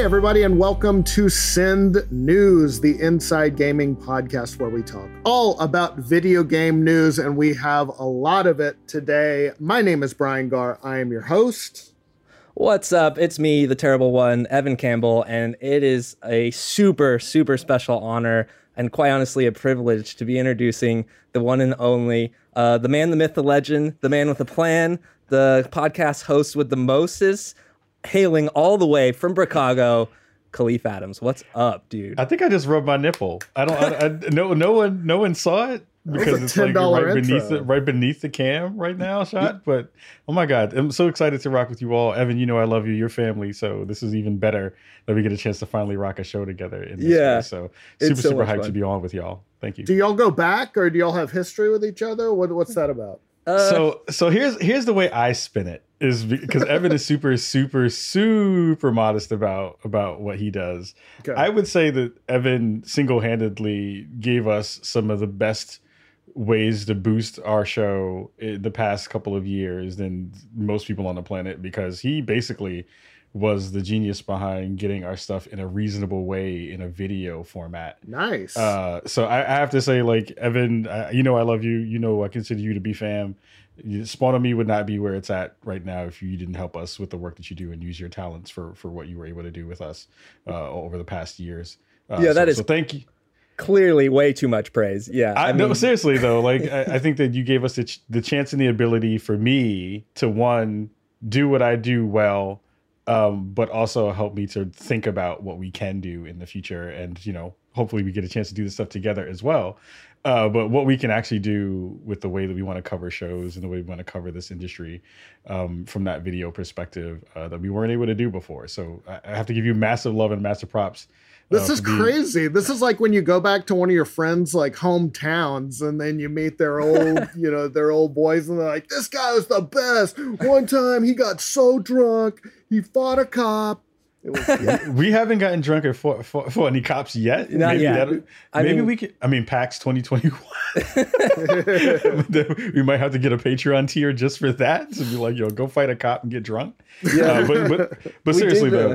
Everybody, and welcome to Send News, the inside gaming podcast where we talk all about video game news, and we have a lot of it today. My name is Brian Gaar. I am your host. What's up? It's me, the terrible one, Evan Campbell, and it is a super, super special honor and quite honestly a privilege to be introducing the one and only, uh, the man, the myth, the legend, the man with a plan, the podcast host with the mostest, hailing all the way from Chicago, Kahlief Adams. What's up, dude? I think I just rubbed my nipple. I don't. I, I, no, no one, no one saw it because it's like right beneath the, right beneath the cam right now shot. But oh my god, I'm so excited to rock with you all, Evan. You know I love you, your family. So this is even better that we get a chance to finally rock a show together. In this yeah, way. so super so super hyped fun. to be on with y'all. Thank you. Do y'all go back or do y'all have history with each other? What, what's that about? Uh, so so here's here's the way I spin it is because Evan is super super super modest about about what he does. Okay. I would say that Evan single handedly gave us some of the best ways to boost our show in the past couple of years than most people on the planet because he basically was the genius behind getting our stuff in a reasonable way in a video format. Nice. Uh, so I, I, have to say, like Evan, uh, you know I love you. You know I consider you to be fam. Spawn on Me would not be where it's at right now if you didn't help us with the work that you do and use your talents for for what you were able to do with us uh, over the past years. Uh, yeah, that so, is. So thank you clearly way too much praise. Yeah. I, I mean, no, seriously though, like I, I, think that you gave us the, ch- the chance and the ability for me to one do what I do well, um, but also help me to think about what we can do in the future, and you know, hopefully we get a chance to do this stuff together as well. Uh, but what we can actually do with the way that we want to cover shows and the way we want to cover this industry um, from that video perspective uh, that we weren't able to do before. So I, I have to give you massive love and massive props this oh, is crazy. This is like when you go back to one of your friends' like hometowns, and then you meet their old, you know, their old boys, and they're like, "This guy was the best." One time, he got so drunk, he fought a cop, was, we haven't gotten drunk at for, for, for any cops yet. Not maybe yet. I maybe mean, we could. I mean, PAX 2021. we might have to get a Patreon tier just for that to be like, yo, go fight a cop and get drunk. Yeah, uh, but but but seriously, though,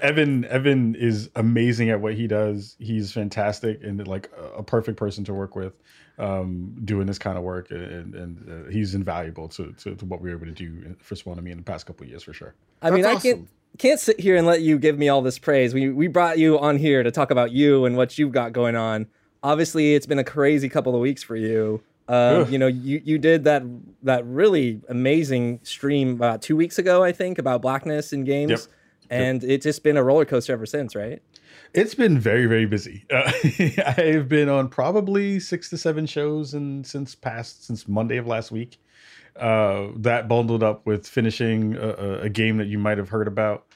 Evan Evan is amazing at what he does. He's fantastic and like a perfect person to work with um, doing this kind of work, and, and uh, he's invaluable to, to, to what we were able to do for Spawn on Me in the past couple years for sure. I mean, That's I awesome. can can't sit here and let you give me all this praise. We we brought you on here to talk about you and what you've got going on. Obviously, it's been a crazy couple of weeks for you. Uh, you know, you you did that that really amazing stream about two weeks ago, I think, about blackness in games, yep. and yep. it's just been a roller coaster ever since, right? It's been very very busy. Uh, I've been on probably six to seven shows and since past since Monday of last week uh, that bundled up with finishing a, a, game that you might have heard about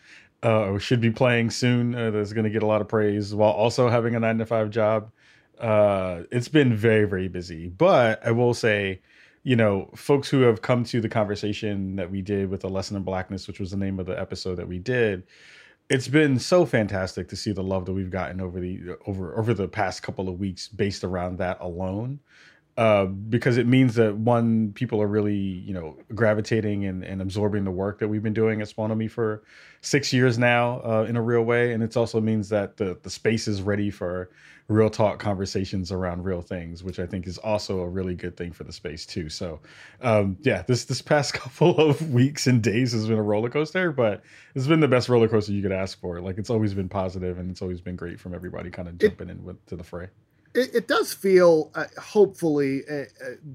uh, or should be playing soon uh, that's going to get a lot of praise while also having a nine to five job. Uh, it's been very, very busy. But I will say, you know, folks who have come to the conversation that we did with the lesson in blackness, which was the name of the episode that we did, it's been so fantastic to see the love that we've gotten over the over over the past couple of weeks based around that alone uh, because it means that one, people are really, you know, gravitating and, and absorbing the work that we've been doing at Spawn on Me for six years now uh, in a real way. And it also means that the, the space is ready for real talk conversations around real things, which I think is also a really good thing for the space too. So, um, yeah, this this past couple of weeks and days has been a roller coaster, but it's been the best roller coaster you could ask for. Like it's always been positive and it's always been great from everybody kind of jumping it, in with to the fray it, it does feel, uh, hopefully, uh, uh,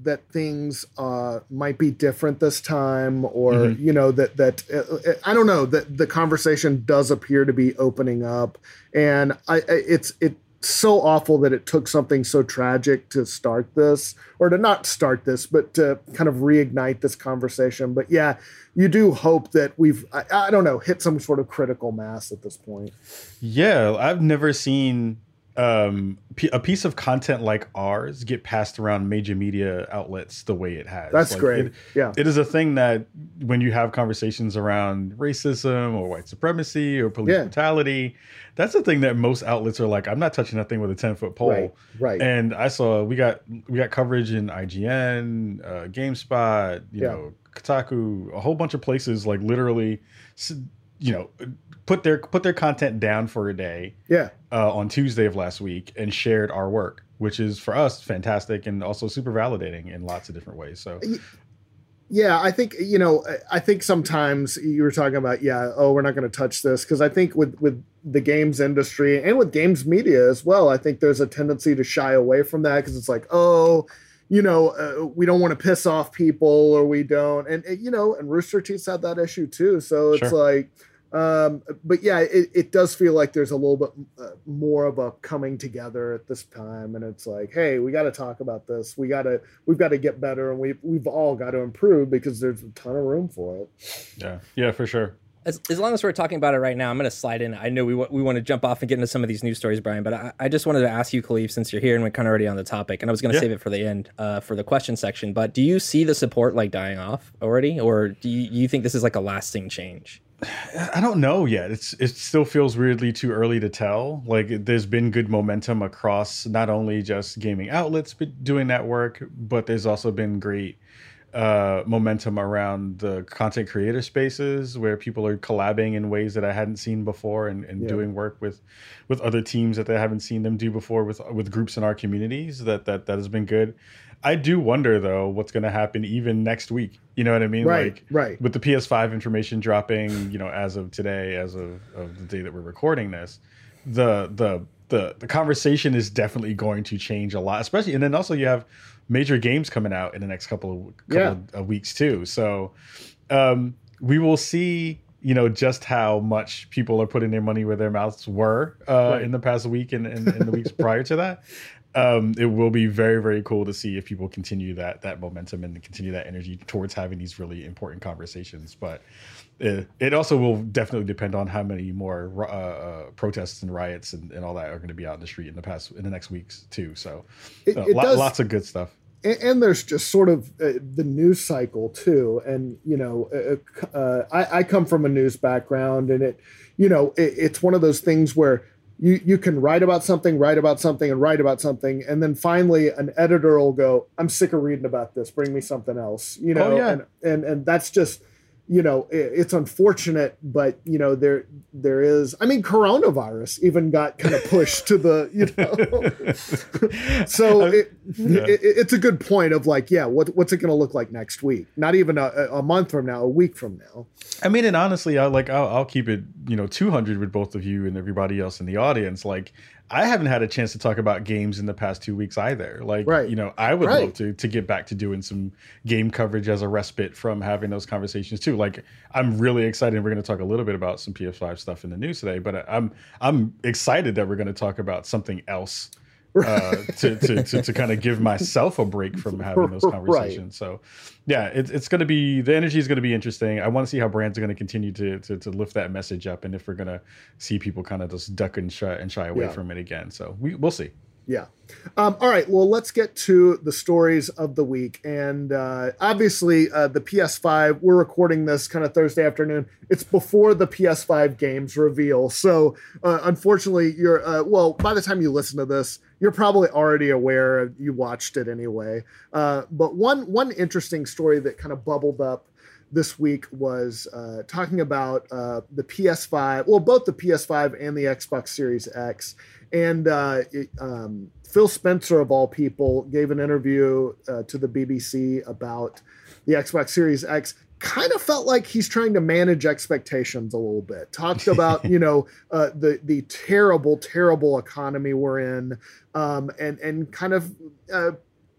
that things uh, might be different this time, or mm-hmm. you know that that uh, I don't know that the conversation does appear to be opening up, and I, it's it so awful that it took something so tragic to start this or to not start this but to kind of reignite this conversation. But yeah you do hope that we've I, I, don't know hit some sort of critical mass at this point. Yeah i've never seen um, a piece of content like ours get passed around major media outlets the way it has. That's like great. It, yeah, it is a thing that when you have conversations around racism or white supremacy or police yeah. brutality, that's the thing that most outlets are like, I'm not touching that thing with a ten foot pole. Right. Right. And I saw we got we got coverage in IGN, uh, GameSpot, you yeah. know, Kotaku, a whole bunch of places like literally you know, put their put their content down for a day. Yeah. Uh, on Tuesday of last week and shared our work, which is for us fantastic and also super validating in lots of different ways. So. Yeah, I think you know. I think sometimes you were talking about, yeah, oh, we're not going to touch this because I think with with the games industry and with games media as well, I think there's a tendency to shy away from that because it's like, oh, you know, uh, we don't want to piss off people or we don't, and, you know, and Rooster Teeth had that issue too. So it's sure. like um, but yeah, it, it does feel like there's a little bit uh, more of a coming together at this time, and it's like, hey, we got to talk about this. We got to we've got to get better, and we've we've all got to improve because there's a ton of room for it. Yeah, yeah, for sure. As, as long as we're talking about it right now, I'm going to slide in. I know we, w- we want to jump off and get into some of these news stories, Brian, but I, I just wanted to ask you, Kahlief, since you're here and we're kind of already on the topic, and I was going to yeah. save it for the end uh, for the question section. But do you see the support like dying off already, or do you, you think this is like a lasting change? I don't know yet. It's it still feels weirdly too early to tell. Like there's been good momentum across not only just gaming outlets but doing that work, but there's also been great uh, momentum around the content creator spaces where people are collabing in ways that I hadn't seen before and, and yeah. doing work with with other teams that they haven't seen them do before with with groups in our communities. That that that has been good. I do wonder though what's going to happen even next week. You know what I mean? Right. Like, right. With the PS5 information dropping, you know, as of today, as of, of the day that we're recording this, the the the the conversation is definitely going to change a lot. Especially, and then also you have major games coming out in the next couple of couple yeah. of weeks too. So um, we will see you know just how much people are putting their money where their mouths were uh, right. in the past week and, and, and the weeks prior to that um, it will be very very cool to see if people continue that that momentum and continue that energy towards having these really important conversations. But it, it also will definitely depend on how many more uh, uh, protests and riots and, and all that are going to be out in the street in the past in the next weeks too. So it, uh, it lo- does, lots of good stuff. And, and there's just sort of uh, the news cycle too. And you know uh, uh, I, I, come from a news background and it you know it's one of those things where you you can write about something, write about something, and write about something, and then finally an editor will go, "I'm sick of reading about this. Bring me something else." You oh, know, oh, yeah. and, and and that's just you know it, it's unfortunate but you know there there is i mean coronavirus even got kind of pushed to the you know. So it, yeah. it, it's a good point of like yeah what, what's it going to look like next week? Not even a, a, month from now a week from now. I mean and honestly i like I'll, I'll keep it you know 200 with both of you and everybody else in the audience. Like I haven't had a chance to talk about games in the past two weeks either. Like, right. you know, I would right. love to to get back to doing some game coverage as a respite from having those conversations too. Like, I'm really excited. We're going to talk a little bit about some PS5 stuff in the news today, but I'm I'm excited that we're going to talk about something else uh, to, to, to, to, kind of give myself a break from having those conversations. Right. So, yeah, it, it's going to be the energy is going to be interesting. I want to see how brands are going to continue to, to to lift that message up, and if we're going to see people kind of just duck and shy and shy away yeah. from it again. So we we'll see. Yeah. Um, all right. Well, let's get to the stories of the week. And uh, obviously, uh, the PS5, we're recording this kind of Thursday afternoon. It's before the PS5 games reveal. So, uh, unfortunately, you're, uh, well, by the time you listen to this, you're probably already aware. You watched it anyway. Uh, but one, one interesting story that kind of bubbled up this week was uh, talking about the PS5, well, both the PS5 and the Xbox Series X and uh, it, um, Phil Spencer, of all people, gave an interview uh, to the BBC about the Xbox Series X. Kind of felt like he's trying to manage expectations a little bit. Talked about you know uh, the the terrible, terrible economy we're in, um, and and kind of uh,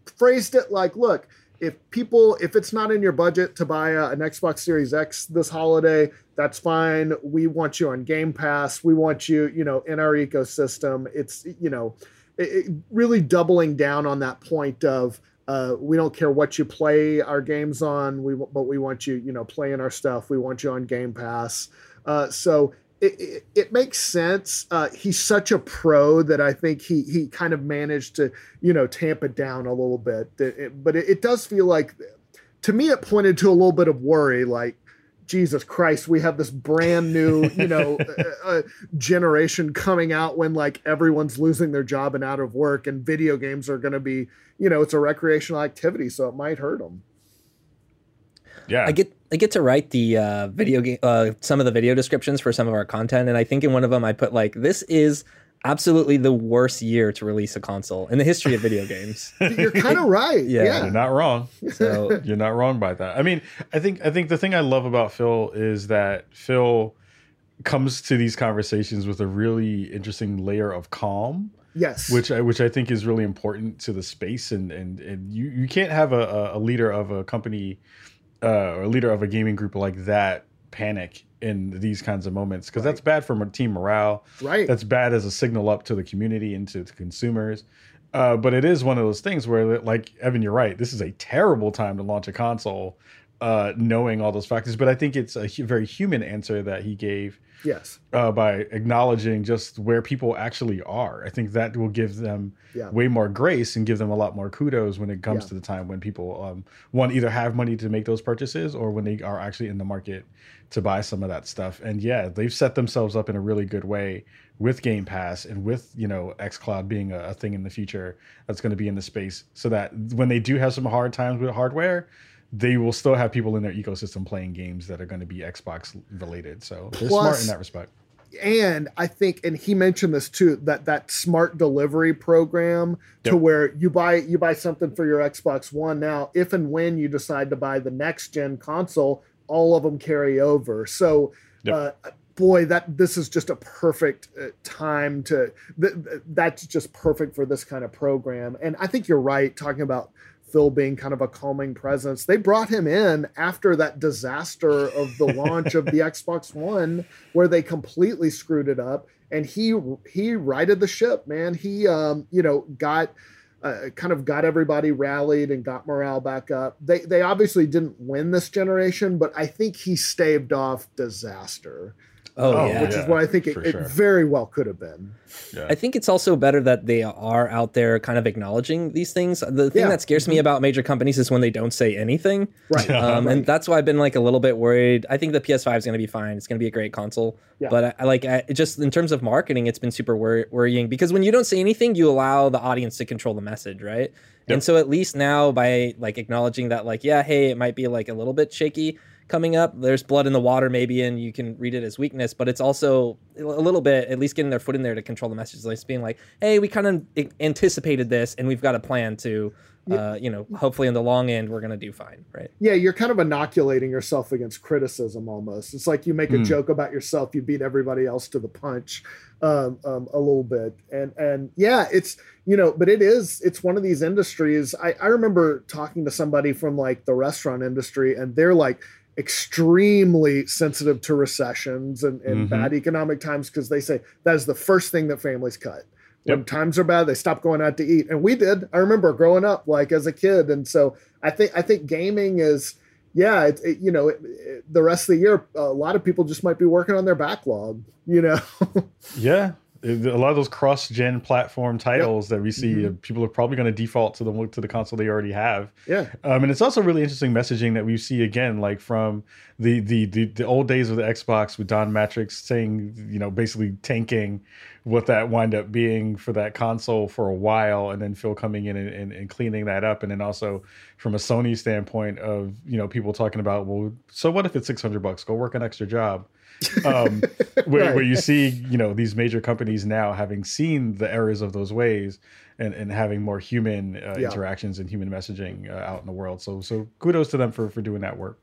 phrased it like, look, if people if it's not in your budget to buy a, an Xbox Series X this holiday, that's fine. We want you on Game Pass. We want you, you know, in our ecosystem. It's you know, it, it really doubling down on that point of uh, we don't care what you play our games on. We but we want you, you know, playing our stuff. We want you on Game Pass. Uh, so it, it, it, makes sense. Uh, he's such a pro that I think he he kind of managed to you know tamp it down a little bit. It, but it, does feel like, to me, it pointed to a little bit of worry. Like, Jesus Christ, we have this brand new you know uh, uh, generation coming out when like everyone's losing their job and out of work, and video games are going to be you know it's a recreational activity, so it might hurt them. Yeah. I get I get to write the uh, video game uh, some of the video descriptions for some of our content, and I think in one of them I put like this is absolutely the worst year to release a console in the history of video games. You're kind of right. Yeah. Yeah. You're not wrong. So You're not wrong by that. I mean, I think I think the thing I love about Phil is that Phil comes to these conversations with a really interesting layer of calm. Yes. which I which I think is really important to the space and and and you you can't have a, a leader of a company uh, or a leader of a gaming group like that panic in these kinds of moments because that's bad for team morale. right. That's bad as a signal up to the community and to, to consumers. Uh, but it is one of those things where, like Evan, you're right. This is a terrible time to launch a console, uh, knowing all those factors. But I think it's a very human answer that he gave yes. uh, by acknowledging just where people actually are. I think that will give them Yeah. way more grace and give them a lot more kudos when it comes Yeah. to the time when people um, one either have money to make those purchases or when they are actually in the market to buy some of that stuff. And yeah, they've set themselves up in a really good way with Game Pass and with you know XCloud being a, a thing in the future that's going to be in the space, so that when they do have some hard times with hardware. They will still have people in their ecosystem playing games that are going to be Xbox related. So they're smart in that respect. and I think, and he mentioned this too, that that smart delivery program to where you buy you buy something for your Xbox One now, if and when you decide to buy the next gen console, all of them carry over. So, Yep. uh, boy, that this is just a perfect uh, time to. Th- th- that's just perfect for this kind of program. And I think you're right talking about. Phil being kind of a calming presence. They brought him in after that disaster of the launch of the Xbox One, where they completely screwed it up, and he he righted the ship. Man, he um, you know got uh, kind of got everybody rallied and got morale back up. They they obviously didn't win this generation, but I think he staved off disaster, oh, Oh, yeah. which is what I think it, for it very well could have been. Yeah. I think it's also better that they are out there kind of acknowledging these things. The thing Yeah. that scares me mm-hmm. about major companies is when they don't say anything. Right. Um, Right. And that's why I've been like a little bit worried. I think the PS5 is going to be fine. It's going to be a great console. Yeah. But I, I like I, it just in terms of marketing, it's been super wor- worrying because when you don't say anything, you allow the audience to control the message, right? And so at least now by like acknowledging that, like, yeah, hey, it might be like a little bit shaky coming up. There's blood in the water, maybe, and you can read it as weakness. But it's also a little bit, at least getting their foot in there to control the message, like being like, hey, we kind of anticipated this, and we've got a plan to, uh, you know, hopefully in the long end, we're gonna do fine, right? Yeah, you're kind of inoculating yourself against criticism almost. It's like you make a Hmm. joke about yourself, you beat everybody else to the punch um, um, a little bit. And and yeah, it's you know, but it is it's one of these industries. I, I remember talking to somebody from like the restaurant industry, and they're like extremely sensitive to recessions and, and Mhm. bad economic times because they say that is the first thing that families cut. When Yep. times are bad, they stop going out to eat, and we did. I remember growing up like as a kid, and so I think I think gaming is yeah, it, it, you know, it, the rest of the year, a lot of people just might be working on their backlog. You know, Yeah, a lot of those cross-gen platform titles that we see, Mhm. uh, people are probably going to default to the to the console they already have. yeah, Um, and it's also really interesting messaging that we see again, like from the, the the the old days of the Xbox with Don Mattrick saying, you know, basically tanking what that wind up being for that console for a while, and then Phil coming in and, and, and cleaning that up, and then also from a Sony standpoint of you know people talking about, well, so what if it's six hundred bucks? Go work an extra job. Um, where, Right. where you see you know these major companies now having seen the errors of those ways and, and having more human uh, Yeah. interactions and human messaging uh, out in the world so so kudos to them for for doing that work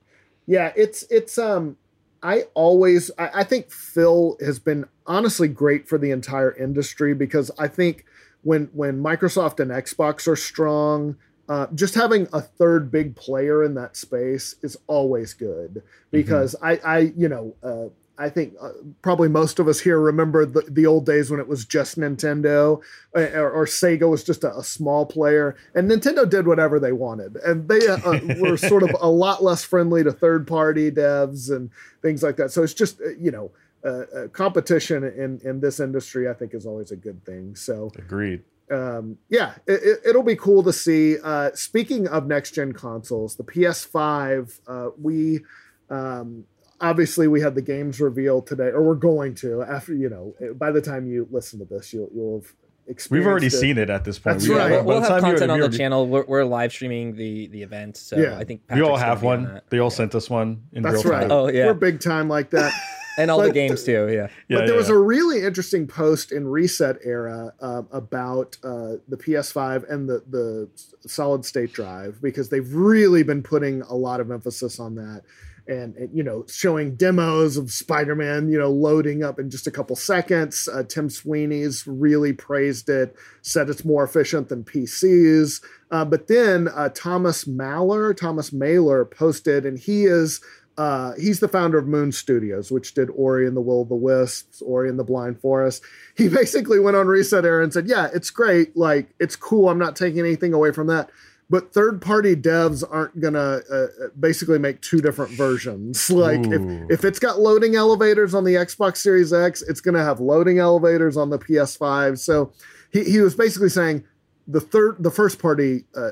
yeah. It's it's um, I always I, I think Phil has been honestly great for the entire industry because I think when when Microsoft and Xbox are strong. Uh, just having a third big player in that space is always good because I, I, you know, uh, I think uh, probably most of us here remember the, the old days when it was just Nintendo uh, or, or Sega was just a, a small player, and Nintendo did whatever they wanted, and they uh, uh, were sort of a lot less friendly to third party devs and things like that. So it's just uh, you know. Uh, uh, competition in in this industry, I think, is always a good thing. So, agreed um, yeah, it, will be cool to see. Uh, speaking of next gen consoles, the PS5, uh, we um, obviously we had the games reveal today, or we're going to after you know by the time you listen to this, you'll you'll have experienced. We've already it. seen it at this point. That's we, right. We'll, we'll have content on the channel. We're, we're live streaming the the event, so Yeah. I think We all have be on one. They all sent us one in That's real right. time. Oh, yeah. We're big time like that. and all the games too. Yeah. Yeah, but there was yeah. a really interesting post in Reset Era um, about uh, the PS5 and the the solid state drive because they've really been putting a lot of emphasis on that. And, and, you know, showing demos of Spider-Man, you know, loading up in just a couple seconds. Uh, Tim Sweeney's really praised it, said it's more efficient than PCs. Uh, but then uh, Thomas Mahler, Thomas Mailer posted, and he is uh, he's the founder of Moon Studios, which did Ori and the Will of the Wisps, Ori and the Blind Forest. He basically went on Reset Era and said, "Yeah, it's great. Like, it's cool. I'm not taking anything away from that." But third-party devs aren't gonna uh, basically make two different versions. Like, Ooh. if if it's got loading elevators on the Xbox Series X, it's gonna have loading elevators on the PS5. So he he was basically saying the third the first party uh,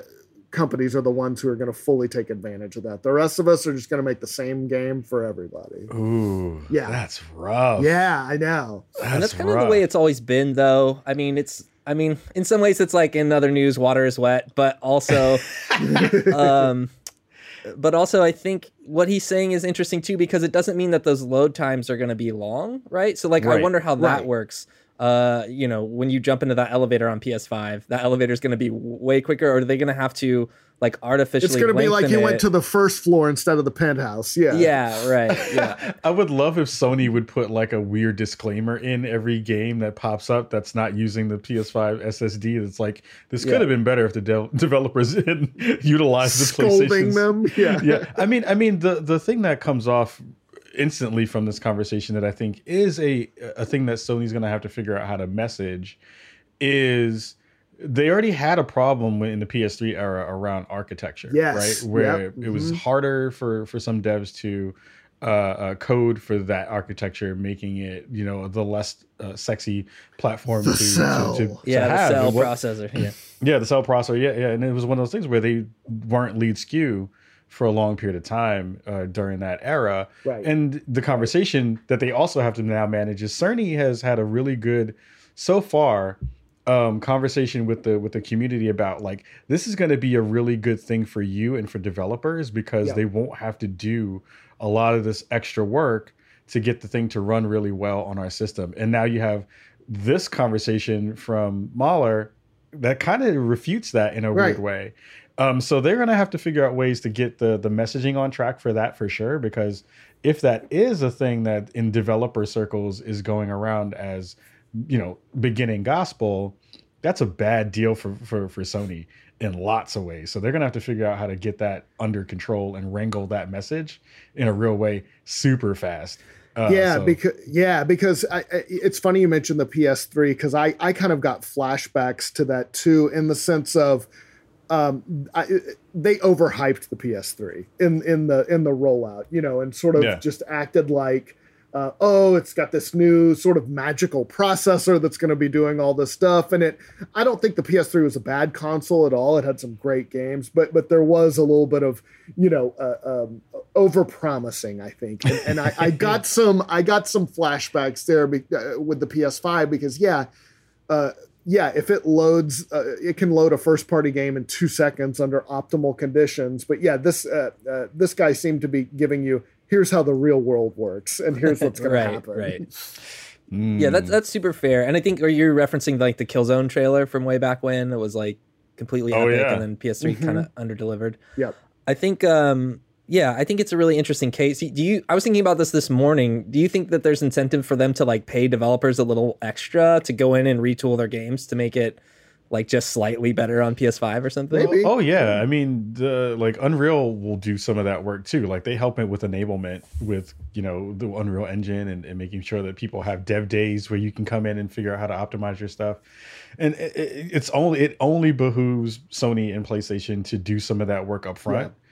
companies are the ones who are going to fully take advantage of that. The rest of us are just going to make the same game for everybody. Ooh, Yeah. that's rough. Yeah, I know. and that's kind rough. of the way it's always been, though. I mean, it's. I mean, in some ways, it's like in other news, water is wet, but also, um, but also, I think what he's saying is interesting too because it doesn't mean that those load times are going to be long, right? So, like, I wonder how that works. Uh, you know, when you jump into that elevator on PS5, that elevator is going to be w- way quicker, or are they going to have to like artificially? It's going to be like lengthen you went to the first floor instead of the penthouse. Yeah. Yeah, right. Yeah. I would love if Sony would put like a weird disclaimer in every game that pops up that's not using the PS5 SSD. That's like this could Yeah. have been better if the de- developers didn't utilize the Scolding them. Yeah. yeah i mean i mean the the thing that comes off instantly from this conversation that i think is a a thing that sony's going to have to figure out how to message is they already had a problem in the ps3 era around architecture Yes. right where Yep. it was Mhm. harder for for some devs to uh, uh, code for that architecture, making it you know the less uh, sexy platform The to, cell. to, to, to Yeah, the have. cell what- processor. Yeah. yeah, the cell processor. Yeah, yeah, and it was one of those things where they weren't lead SKU for a long period of time uh, during that era. Right. And the conversation that they also have to now manage is Cerny has had a really good so far um, conversation with the with the community about like this is going to be a really good thing for you and for developers because Yeah. they won't have to do a lot of this extra work to get the thing to run really well on our system. And now you have this conversation from Mahler that kind of refutes that in a Right. weird way. Um, so they're going to have to figure out ways to get the the messaging on track for that for sure. Because if that is a thing that in developer circles is going around as you know beginning gospel, that's a bad deal for for for Sony in lots of ways. So they're going to have to figure out how to get that under control and wrangle that message in a real way super fast. Uh, yeah, so- because yeah, because I, I, it's funny you mentioned the PS3 because I I kind of got flashbacks to that too in the sense of um I, they overhyped the PS3 in in the in the rollout, you know, and sort of Yeah. just acted like uh, oh, it's got this new sort of magical processor that's going to be doing all this stuff. And it, I don't think the PS3 was a bad console at all. It had some great games, but but there was a little bit of, you know, uh, um, over promising. I think, and, and I, I got some I got some flashbacks there be, uh, with the PS5 because yeah, uh, yeah, if it loads, uh, it can load a first party game in two seconds under optimal conditions. But yeah, this uh, uh, this guy seemed to be giving you here's how the real world works and here's what's going right, to happen. right. Mm. Yeah, that's that's super fair. And I think are you referencing like the Killzone trailer from way back when it was like completely Oh, epic yeah. and then PS3 Mhm. kind of underdelivered. Yep. I think um yeah, I think it's a really interesting case. Do you I was thinking about this this morning. Do you think that there's incentive for them to like pay developers a little extra to go in and retool their games to make it like just slightly better on PS5 or something? Maybe. Oh yeah, I mean, the like Unreal will do some of that work too. Like they help it with enablement with you know the Unreal Engine and, and making sure that people have dev days where you can come in and figure out how to optimize your stuff. And it, it- it's only it only behooves Sony and PlayStation to do some of that work up front. Yeah.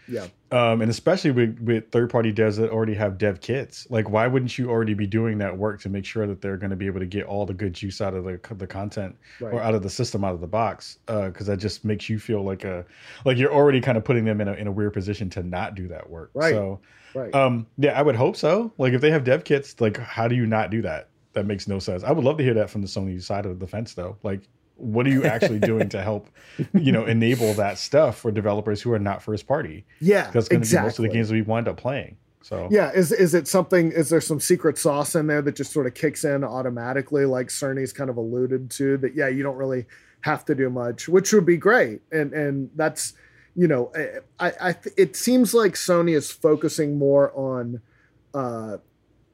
Um, and especially with, with third party devs that already have dev kits, like why wouldn't you already be doing that work to make sure that they're going to be able to get all the good juice out of the the content or out of the system out of the box? Because that just makes you feel like a like you're already kind of putting them in a in a weird position to not do that work. Right. So Right. um, yeah, I would hope so. Like if they have dev kits, like how do you not do that? That makes no sense. I would love to hear that from the Sony side of the fence, though. Like what are you actually doing to help, you know, enable that stuff for developers who are not first party? Yeah, That's going to exactly. be most of the games we wind up playing. So Yeah, is is it something? Is there some secret sauce in there that just sort of kicks in automatically, like Cerny's kind of alluded to? That yeah, you don't really have to do much, which would be great, and and that's you know, I I th- it seems like Sony is focusing more on uh,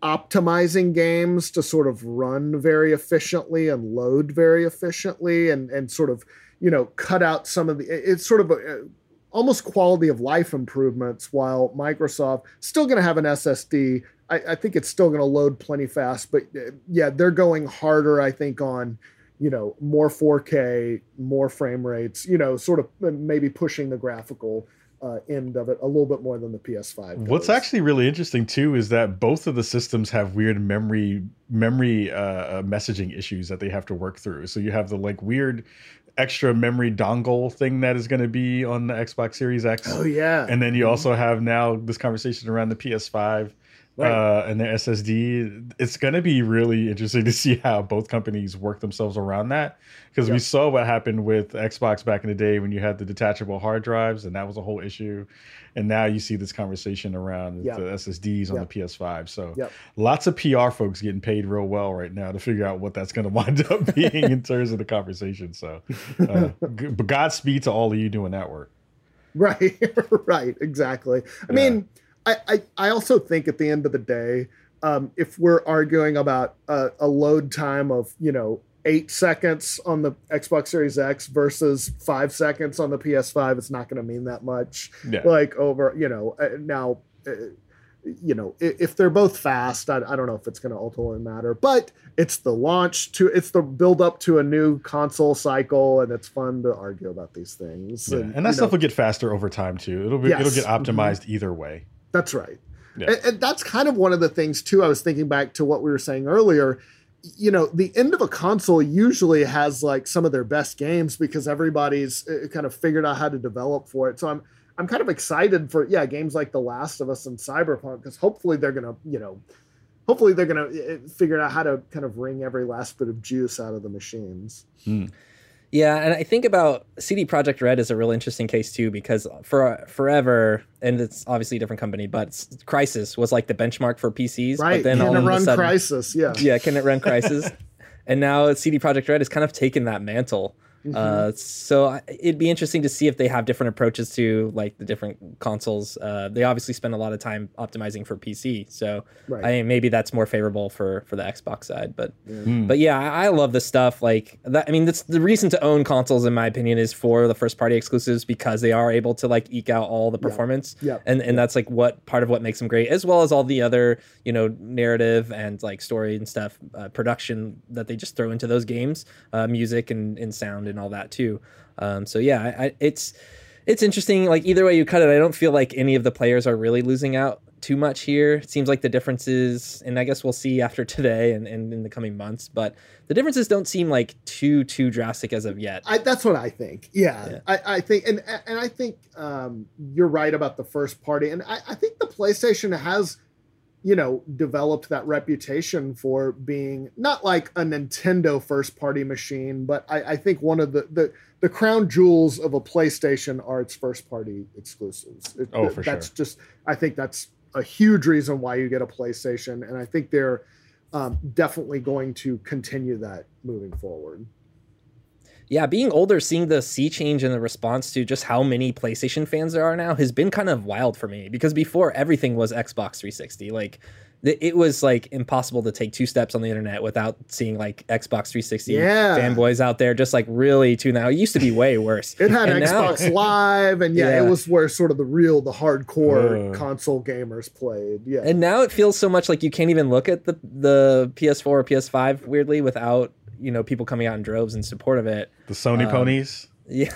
optimizing games to sort of run very efficiently and load very efficiently, and and sort of you know cut out some of the it's sort of a, almost quality of life improvements while Microsoft still going to have an SSD. I, I, think it's still going to load plenty fast, but uh, yeah, they're going harder, I think, on you know more 4K, more frame rates, you know, sort of maybe pushing the graphical uh, end of it a little bit more than the PS5. Goes. What's actually really interesting too is that both of the systems have weird memory memory uh, messaging issues that they have to work through. So you have the like weird extra memory dongle thing that is going to be on the Xbox Series X. Oh yeah. And then you also have now this conversation around the PS5 right. uh, and the SSD. It's going to be really interesting to see how both companies work themselves around that because yep. we saw what happened with Xbox back in the day when you had the detachable hard drives and that was a whole issue. And now you see this conversation around yep. the SSDs on yep. the PS5. So lots of PR folks getting paid real well right now to figure out what that's going to wind up being in terms of the conversation. So, uh, but Godspeed to all of you doing that work. Right, right, exactly. I yeah. mean, I, I, I also think at the end of the day, um, if we're arguing about a, a load time of you know eight seconds on the Xbox Series X versus five seconds on the PS5, it's not going to mean that much. Yeah. Like over, you know, uh, now, uh, you know, if, if, they're both fast, I, I don't know if it's going to ultimately matter. But it's the launch to, it's the build up to a new console cycle, and it's fun to argue about these things. Yeah. And, and, that stuff know, will get faster over time too. It'll be, yes. it'll get optimized mm-hmm. either way. That's right. Yeah. And, and that's kind of one of the things too. I was thinking back to what we were saying earlier you know the end of a console usually has like some of their best games because everybody's kind of figured out how to develop for it so i'm i'm kind of excited for yeah games like the last of us and cyberpunk because hopefully they're gonna you know hopefully they're gonna figure out how to kind of wring every last bit of juice out of the machines mm. Yeah, and I think about CD Projekt Red is a real interesting case too because for forever, and it's obviously a different company, but Crysis was like the benchmark for PCs. Right. But then can all it of run sudden, Crysis? Yeah. Yeah, can it run Crysis? and now CD Projekt Red has kind of taken that mantle. Mm-hmm. Uh, so it'd be interesting to see if they have different approaches to like the different consoles. Uh, they obviously spend a lot of time optimizing for PC, so right. I mean, maybe that's more favorable for for the Xbox side. But yeah. Mm. but yeah, I, I, love this stuff. Like that. I mean, that's the reason to own consoles, in my opinion, is for the first party exclusives because they are able to like eke out all the performance. Yeah. And and that's like what part of what makes them great, as well as all the other you know narrative and like story and stuff, uh, production that they just throw into those games, uh, music and, and sound and all that too. Um, so yeah, I, I, it's it's interesting. Like either way you cut it, I don't feel like any of the players are really losing out too much here. It seems like the differences, and I guess we'll see after today and, and in the coming months, but the differences don't seem like too too drastic as of yet. I, that's what I think. Yeah, yeah. I, I, think, and and I think um, you're right about the first party, and I, I think the PlayStation has you know, developed that reputation for being not like a Nintendo first party machine, but I, I, think one of the, the the crown jewels of a PlayStation are its first party exclusives. It, oh, for that's sure. just I think that's a huge reason why you get a PlayStation, and I think they're um, definitely going to continue that moving forward yeah, being older, seeing the sea change in the response to just how many PlayStation fans there are now has been kind of wild for me because before everything was Xbox 360. Like it was like impossible to take two steps on the internet without seeing like Xbox 360 yeah. fanboys out there just like really tune out. It used to be way worse. it had and Xbox now, Live, and yeah, yeah, it was where sort of the real, the hardcore uh. console gamers played. Yeah, and now it feels so much like you can't even look at the the PS4 or PS5 weirdly without you know people coming out in droves in support of it. The Sony um, ponies. Yeah,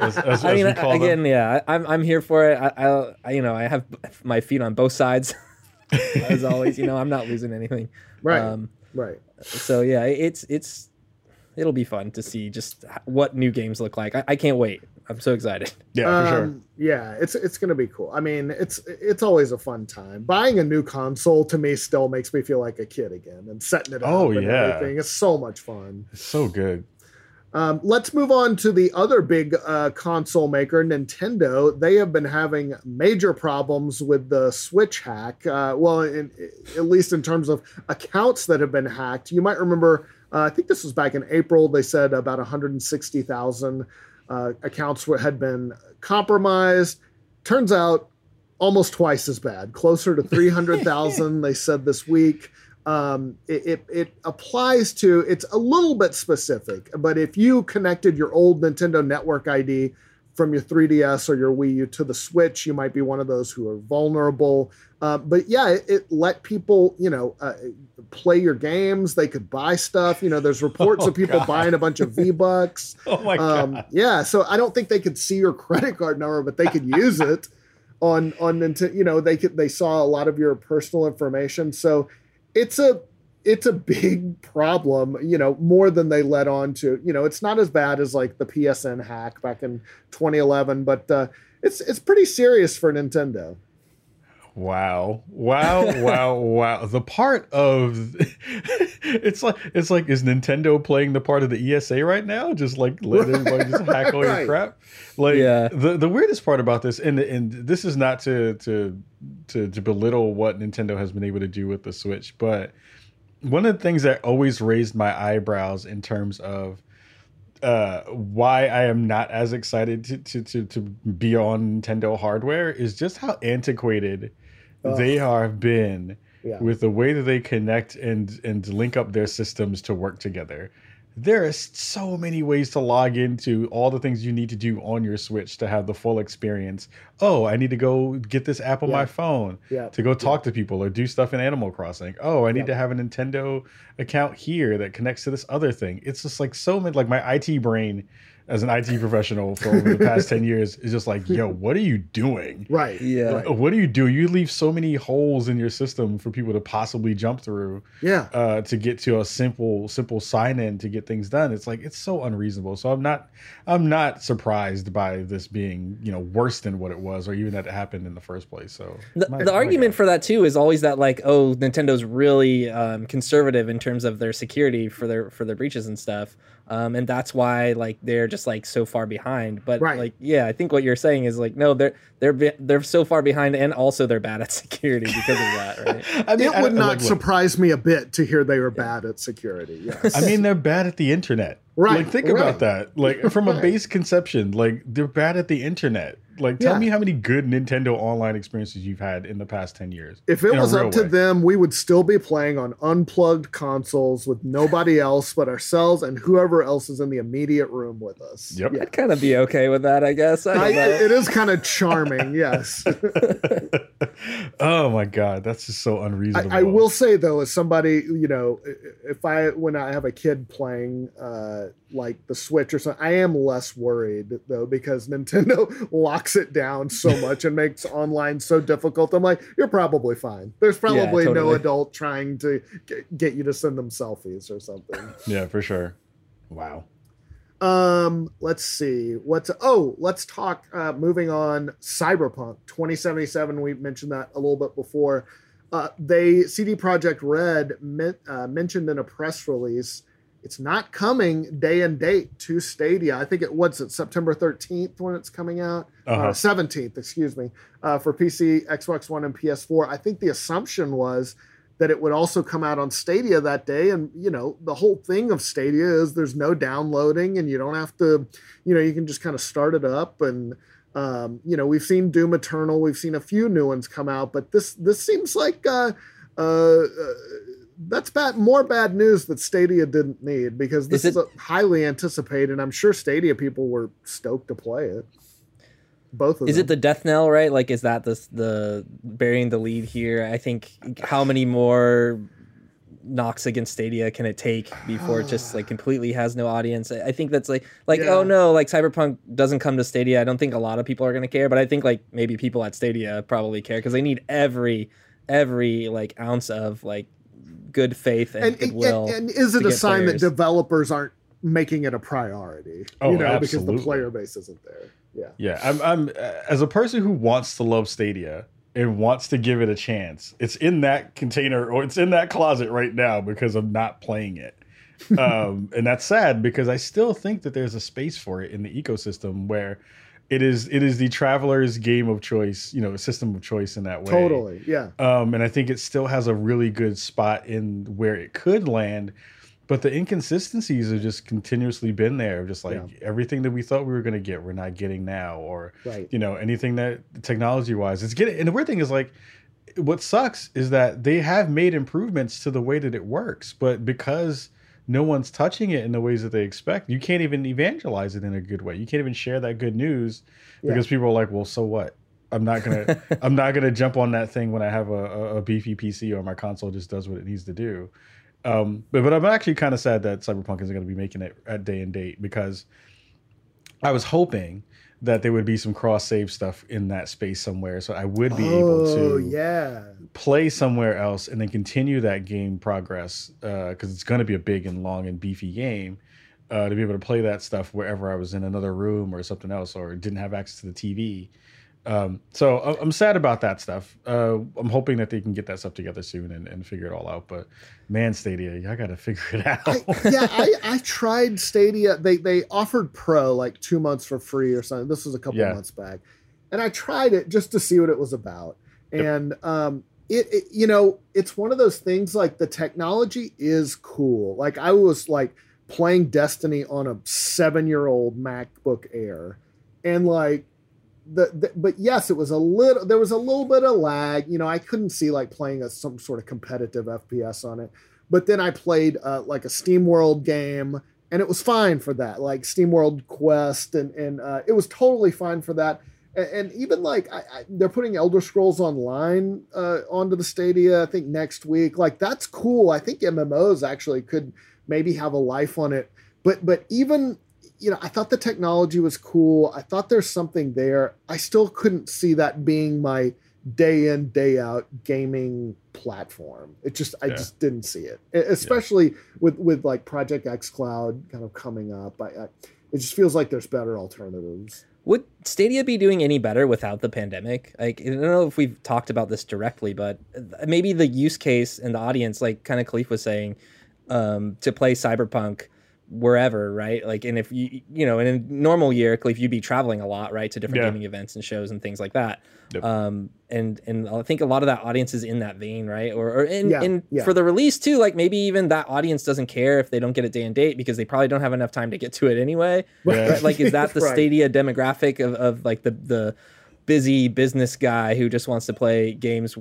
as, as, I mean, again, them. yeah, I, I'm I'm here for it. I, I, you know I have my feet on both sides, as always. You know, I'm not losing anything. Right. Um, right. So yeah, it's it's it'll be fun to see just what new games look like. I, I can't wait. I'm so excited. Yeah, for sure. Um, yeah, it's it's gonna be cool. I mean, it's it's always a fun time. Buying a new console to me still makes me feel like a kid again, and setting it up. Oh and yeah, everything. It's so much fun. It's so good. Um, let's move on to the other big uh, console maker, Nintendo. They have been having major problems with the Switch hack. Uh, well, in, at least in terms of accounts that have been hacked. You might remember, uh, I think this was back in April, they said about 160,000 uh, accounts had been compromised. Turns out almost twice as bad, closer to 300,000, they said this week um, it, it, it, applies to it's a little bit specific but if you connected your old nintendo network id from your 3ds or your wii u to the switch you might be one of those who are vulnerable uh, but yeah it, it, let people you know uh, play your games they could buy stuff you know there's reports oh, of people God. buying a bunch of v bucks oh my um, God. yeah so i don't think they could see your credit card number but they could use it on on Nintendo. You know, they could they saw a lot of your personal information. So it's a it's a big problem, you know, more than they let on to. You know, it's not as bad as like the PSN hack back in 2011, but uh, it's it's pretty serious for Nintendo. Wow. Wow, wow, wow. The part of it's like it's like is Nintendo playing the part of the ESA right now? Just like let everybody just hack all your crap. Like yeah. the the weirdest part about this, and and this is not to to to to belittle what Nintendo has been able to do with the Switch, but one of the things that always raised my eyebrows in terms of uh, why I am not as excited to, to, to, to be on Nintendo hardware is just how antiquated they have been yeah. with the way that they connect and and link up their systems to work together. There are so many ways to log into all the things you need to do on your Switch to have the full experience. Oh, I need to go get this app on yeah. my phone yeah. to go talk to people or do stuff in Animal Crossing. Oh, I need to have a Nintendo account here that connects to this other thing. It's just like so many like my IT brain as an IT professional for over the past 10 years is just like, yo, what are you doing? Right. Yeah. Right. What do you do? You leave so many holes in your system for people to possibly jump through. Yeah. Uh, to get to a simple, simple sign in to get things done. It's like, it's so unreasonable. So I'm not, I'm not surprised by this being, you know, worse than what it was or even that it happened in the first place. So the, my, the argument God. for that too is always that like, oh, Nintendo's really um, conservative in terms of their security for their, for their breaches and stuff um, and that's why like they're just like so far behind. But right. like, yeah, I think what you're saying is like, no, they're they're they're so far behind, and also they're bad at security because of that, right? I mean, it would I, not like, surprise me a bit to hear they were bad at security. Yes, I mean they're bad at the internet. Right. Like think right. about that. Like from a base conception, like they're bad at the internet. Like tell yeah. me how many good Nintendo online experiences you've had in the past 10 years. If it was up to them, we would still be playing on unplugged consoles with nobody else but ourselves and whoever else is in the immediate room with us. Yep. Yeah. I'd kind of be okay with that, I guess. I I, it is kind of charming, yes. oh my god, that's just so unreasonable. I, I, will say though, as somebody, you know, if I when I have a kid playing uh like the Switch or something, I am less worried though because Nintendo locks it down so much and makes online so difficult. I'm like, you're probably fine. There's probably yeah, totally. no adult trying to get you to send them selfies or something. Yeah, for sure. Wow. Um, let's see. What's oh, let's talk. Uh, moving on, Cyberpunk 2077. We mentioned that a little bit before. Uh, they CD Projekt Red uh, mentioned in a press release it's not coming day and date to Stadia. I think it what's it September 13th when it's coming out, uh, uh-huh. uh, 17th, excuse me, uh, for PC, Xbox One, and PS4. I think the assumption was that it would also come out on Stadia that day. And you know, the whole thing of Stadia is there's no downloading, and you don't have to, you know, you can just kind of start it up and. Um, you know, we've seen Doom Eternal, we've seen a few new ones come out, but this this seems like uh, uh that's bad more bad news that Stadia didn't need because this is, it, is highly anticipated. I'm sure Stadia people were stoked to play it. Both of is them. it the death knell, right? Like, is that the the burying the lead here? I think how many more knocks against Stadia can it take before it just like completely has no audience? I think that's like like oh, yeah. oh no, like Cyberpunk doesn't come to Stadia. I don't think a lot of people are gonna care, but I think like maybe people at Stadia probably care because they need every every like ounce of like good faith and, and goodwill. And, and is it a sign players. that developers aren't making it a priority? Oh, you know, absolutely. because the player base isn't there. Yeah. Yeah. I'm, I'm as a person who wants to love Stadia and wants to give it a chance. It's in that container or it's in that closet right now because I'm not playing it. um, and that's sad because I still think that there's a space for it in the ecosystem where it is it is the traveler's game of choice, you know, system of choice in that way. Totally, yeah. Um, and I think it still has a really good spot in where it could land, but the inconsistencies have just continuously been there. Just like yeah. everything that we thought we were going to get, we're not getting now, or right. you know, anything that technology wise, it's getting. And the weird thing is like what sucks is that they have made improvements to the way that it works, but because no one's touching it in the ways that they expect, you can't even evangelize it in a good way. You can't even share that good news yeah. because people are like, "Well, so what? I'm not gonna I'm not gonna jump on that thing when I have a, a, beefy PC or my console just does what it needs to do." Um, but but I'm actually kind of sad that Cyberpunk isn't going to be making it at day and date because I was hoping that there would be some cross save stuff in that space somewhere, so I would be oh, able to yeah play somewhere else and then continue that game progress because uh, it's going to be a big and long and beefy game. Uh, to be able to play that stuff wherever I was in another room or something else, or didn't have access to the TV, um, so I'm sad about that stuff. Uh, I'm hoping that they can get that stuff together soon and, and figure it all out. But man, Stadia, I got to figure it out. I, yeah, I, I tried Stadia. They they offered Pro like two months for free or something. This was a couple yeah. months back, and I tried it just to see what it was about. Yep. And um, it, it you know it's one of those things like the technology is cool. Like I was like playing Destiny on a seven year old MacBook Air, and like the, the, but yes, it was a little. There was a little bit of lag. You know, I couldn't see like playing a, some sort of competitive FPS on it. But then I played uh, like a SteamWorld game, and it was fine for that. Like SteamWorld Quest, and and uh, it was totally fine for that. And, and even like I, I, they're putting Elder Scrolls Online uh, onto the Stadia. I think next week. Like that's cool. I think MMOs actually could maybe have a life on it. But but even you know, I thought the technology was cool. I thought there's something there. I still couldn't see that being my day in day out gaming platform. It just I yeah. just didn't see it, especially yeah. with with like Project xCloud kind of coming up. I, I, it just feels like there's better alternatives. Would Stadia be doing any better without the pandemic? Like, I don't know if we've talked about this directly, but maybe the use case and the audience, like kind of Kahlief was saying, um, to play Cyberpunk wherever, right? Like, and if you, you know, in a normal year, if you'd be traveling a lot, right, to different yeah. gaming events and shows and things like that. Yep. Um, and and I think a lot of that audience is in that vein, right? Or, or and, yeah, and yeah. for the release too, like maybe even that audience doesn't care if they don't get a day and date because they probably don't have enough time to get to it anyway. Right? Like, is that the right. Stadia demographic of, of like the the busy business guy who just wants to play games,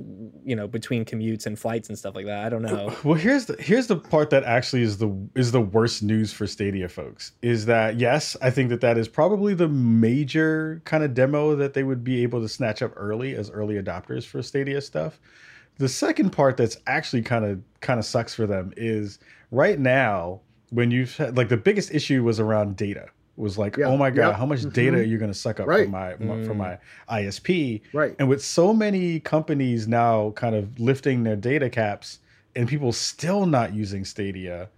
you know, between commutes and flights and stuff like that. I don't know. Well, here's the here's the part that actually is the is the worst news for Stadia folks is that yes, I think that that is probably the major kind of demo that they would be able to snatch up early as early adopters for Stadia stuff. The second part that's actually kind of kind of sucks for them is right now when you've had, like the biggest issue was around data was like, yeah, oh my god, yeah. how much mm-hmm. data are you going to suck up right. from my, mm. from my ISP? Right. And with so many companies now kind of lifting their data caps, and people still not using Stadia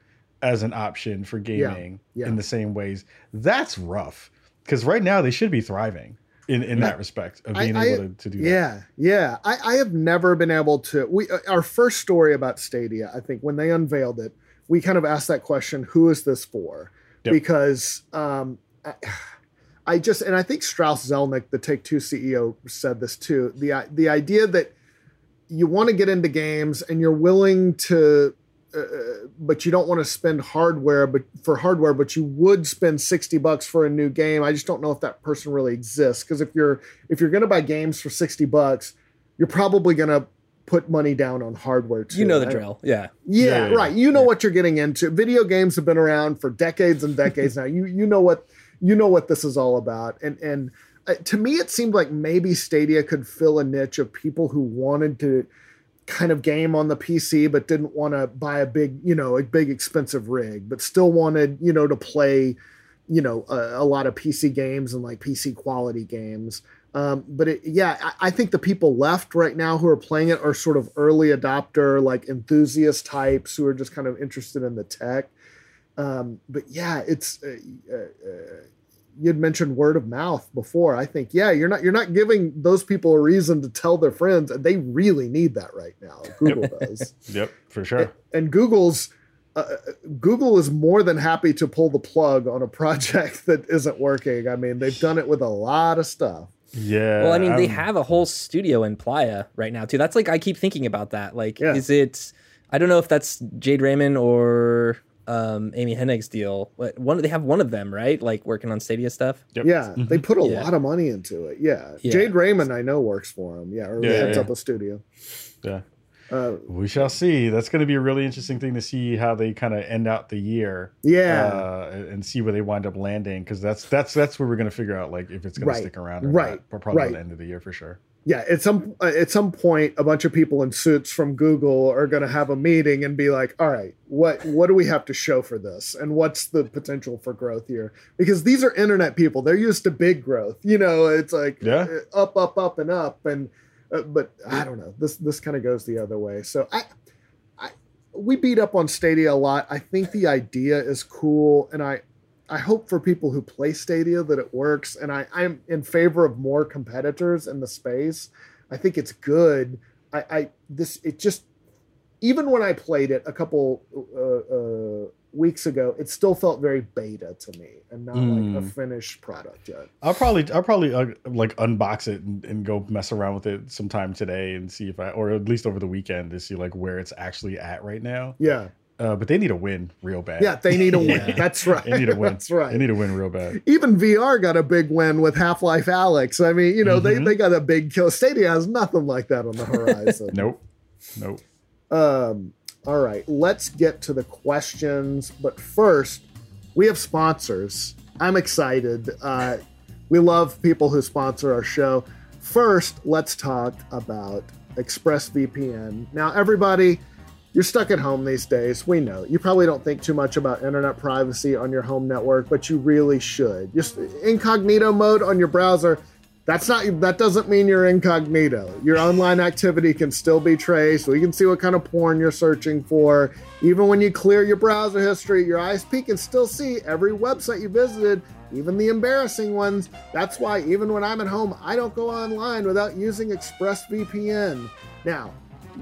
as an option for gaming yeah, in the same ways, that's rough. Because right now they should be thriving in, in that respect of being I, able I, to, to do yeah, that. Yeah, yeah. I, I have never been able to. We uh, our first story about Stadia, I think, when they unveiled it, we kind of asked that question: Who is this for? Yep. because um, I, I just and I think Strauss Zelnick, the Take Two CEO, said this too. the The idea that you want to get into games and you're willing to uh, but you don't want to spend hardware but for hardware but you would spend 60 bucks for a new game i just don't know if that person really exists because if you're if you're going to buy games for 60 bucks you're probably going to put money down on hardware too. You know the right? drill. Yeah. yeah. Yeah, right. You know yeah. what you're getting into. Video games have been around for decades and decades now. You you know what you know what this is all about. And and uh, to me it seemed like maybe Stadia could fill a niche of people who wanted to kind of game on the PC but didn't want to buy a big, you know, a big expensive rig, but still wanted, you know, to play, you know, a, a lot of PC games and like PC quality games. Um, but it, yeah, I, I, think the people left right now who are playing it are sort of early adopter, like enthusiast types who are just kind of interested in the tech. Um, but yeah, it's uh, uh, uh, you'd mentioned word of mouth before. I think yeah, you're not you're not giving those people a reason to tell their friends, and they really need that right now. Google yep. does. Yep, for sure. And, and Google's uh, Google is more than happy to pull the plug on a project that isn't working. I mean, they've done it with a lot of stuff. Yeah. Well, I mean, they I'm- have a whole studio in Playa right now too. That's like I keep thinking about that. Like, Yeah. is it? I don't know if that's Jade Raymond or um, Amy Hennig's deal. But one, they have one of them, right? Like working on Stadia stuff. Yep. Yeah, they put a Yeah. lot of money into it. Yeah. Yeah. Jade Raymond, I know, works for him. Yeah, or Yeah, heads yeah. up a studio. Yeah. Uh, We shall see. That's going to be a really interesting thing to see how they kind of end out the year. yeah. uh, and see where they wind up landing because that's that's that's where we're going to figure out like if it's going Right. to stick around or Right. not. Probably Right. the end of the year for sure. yeah at some uh, at some point a bunch of people in suits from google are going to have a meeting and be like all right what what do we have to show for this and what's the potential for growth here because these are internet people they're used to big growth you know it's like Yeah. uh, up up up and up and uh, but i don't know this this kind of goes the other way so i i we beat up on stadia a lot i think the idea is cool and i I hope for people who play Stadia that it works, and I, I'm in favor of more competitors in the space. I think it's good. I, I this it just even when I played it a couple uh, uh, weeks ago, it still felt very beta to me, and not like a Mm. finished product yet. I'll probably I'll probably uh, like unbox it and, and go mess around with it sometime today and see if I or at least over the weekend to see like where it's actually at right now. Yeah, Uh, but they need a win real bad. yeah, they need a win. Yeah. That's right. they need a win. That's right. They need a win real bad. even VR got a big win with Half-Life: Alyx. I mean, you know, they, Mhm. they got a big kill. Stadia has nothing like that on the horizon. Nope. Nope. Um, all right, let's get to the questions. But first, we have sponsors. I'm excited. Uh, we love people who sponsor our show. First, let's talk about ExpressVPN. Now, everybody, you're stuck at home these days. We know. You probably don't think too much about internet privacy on your home network, but you really should. Just incognito mode on your browser. That's not that doesn't mean you're incognito. Your online activity can still be traced. We can see what kind of porn you're searching for. Even when you clear your browser history, your ISP can still see every website you visited, even the embarrassing ones. That's why even when I'm at home, I don't go online without using ExpressVPN. Now,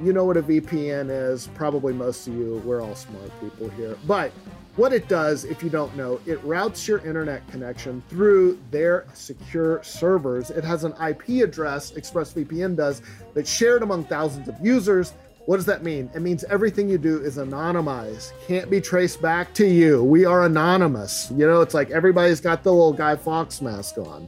you know what a VPN is. Probably most of you, we're all smart people here. But what it does, if you don't know, it routes your internet connection through their secure servers. It has an IP address, ExpressVPN does, that's shared among thousands of users. What does that mean? It means everything you do is anonymized, can't be traced back to you. We are anonymous. You know, it's like everybody's got the little Guy Fawkes mask on.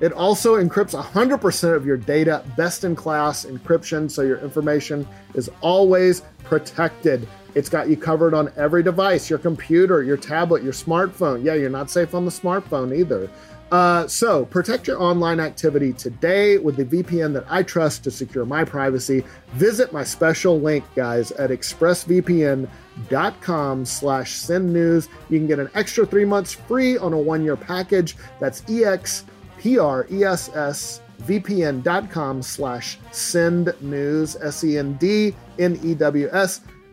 It also encrypts 100% of your data, best in class encryption, so your information is always protected. It's got you covered on every device your computer, your tablet, your smartphone. Yeah, you're not safe on the smartphone either. Uh, so protect your online activity today with the VPN that I trust to secure my privacy. Visit my special link, guys, at expressvpn.com slash send news. You can get an extra three months free on a one-year package. That's E-X-P-R-E-S-S vpn.com slash send news s-e-n-d-n-e-w-s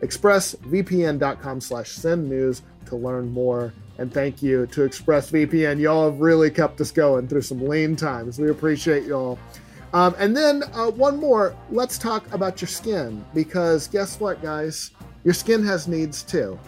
expressvpn.com slash send news to learn more. And thank you to expressvpn. Y'all have really kept us going through some lean times. We appreciate y'all. Um, and then uh, one more. Let's talk about your skin because guess what guys? Your skin has needs too.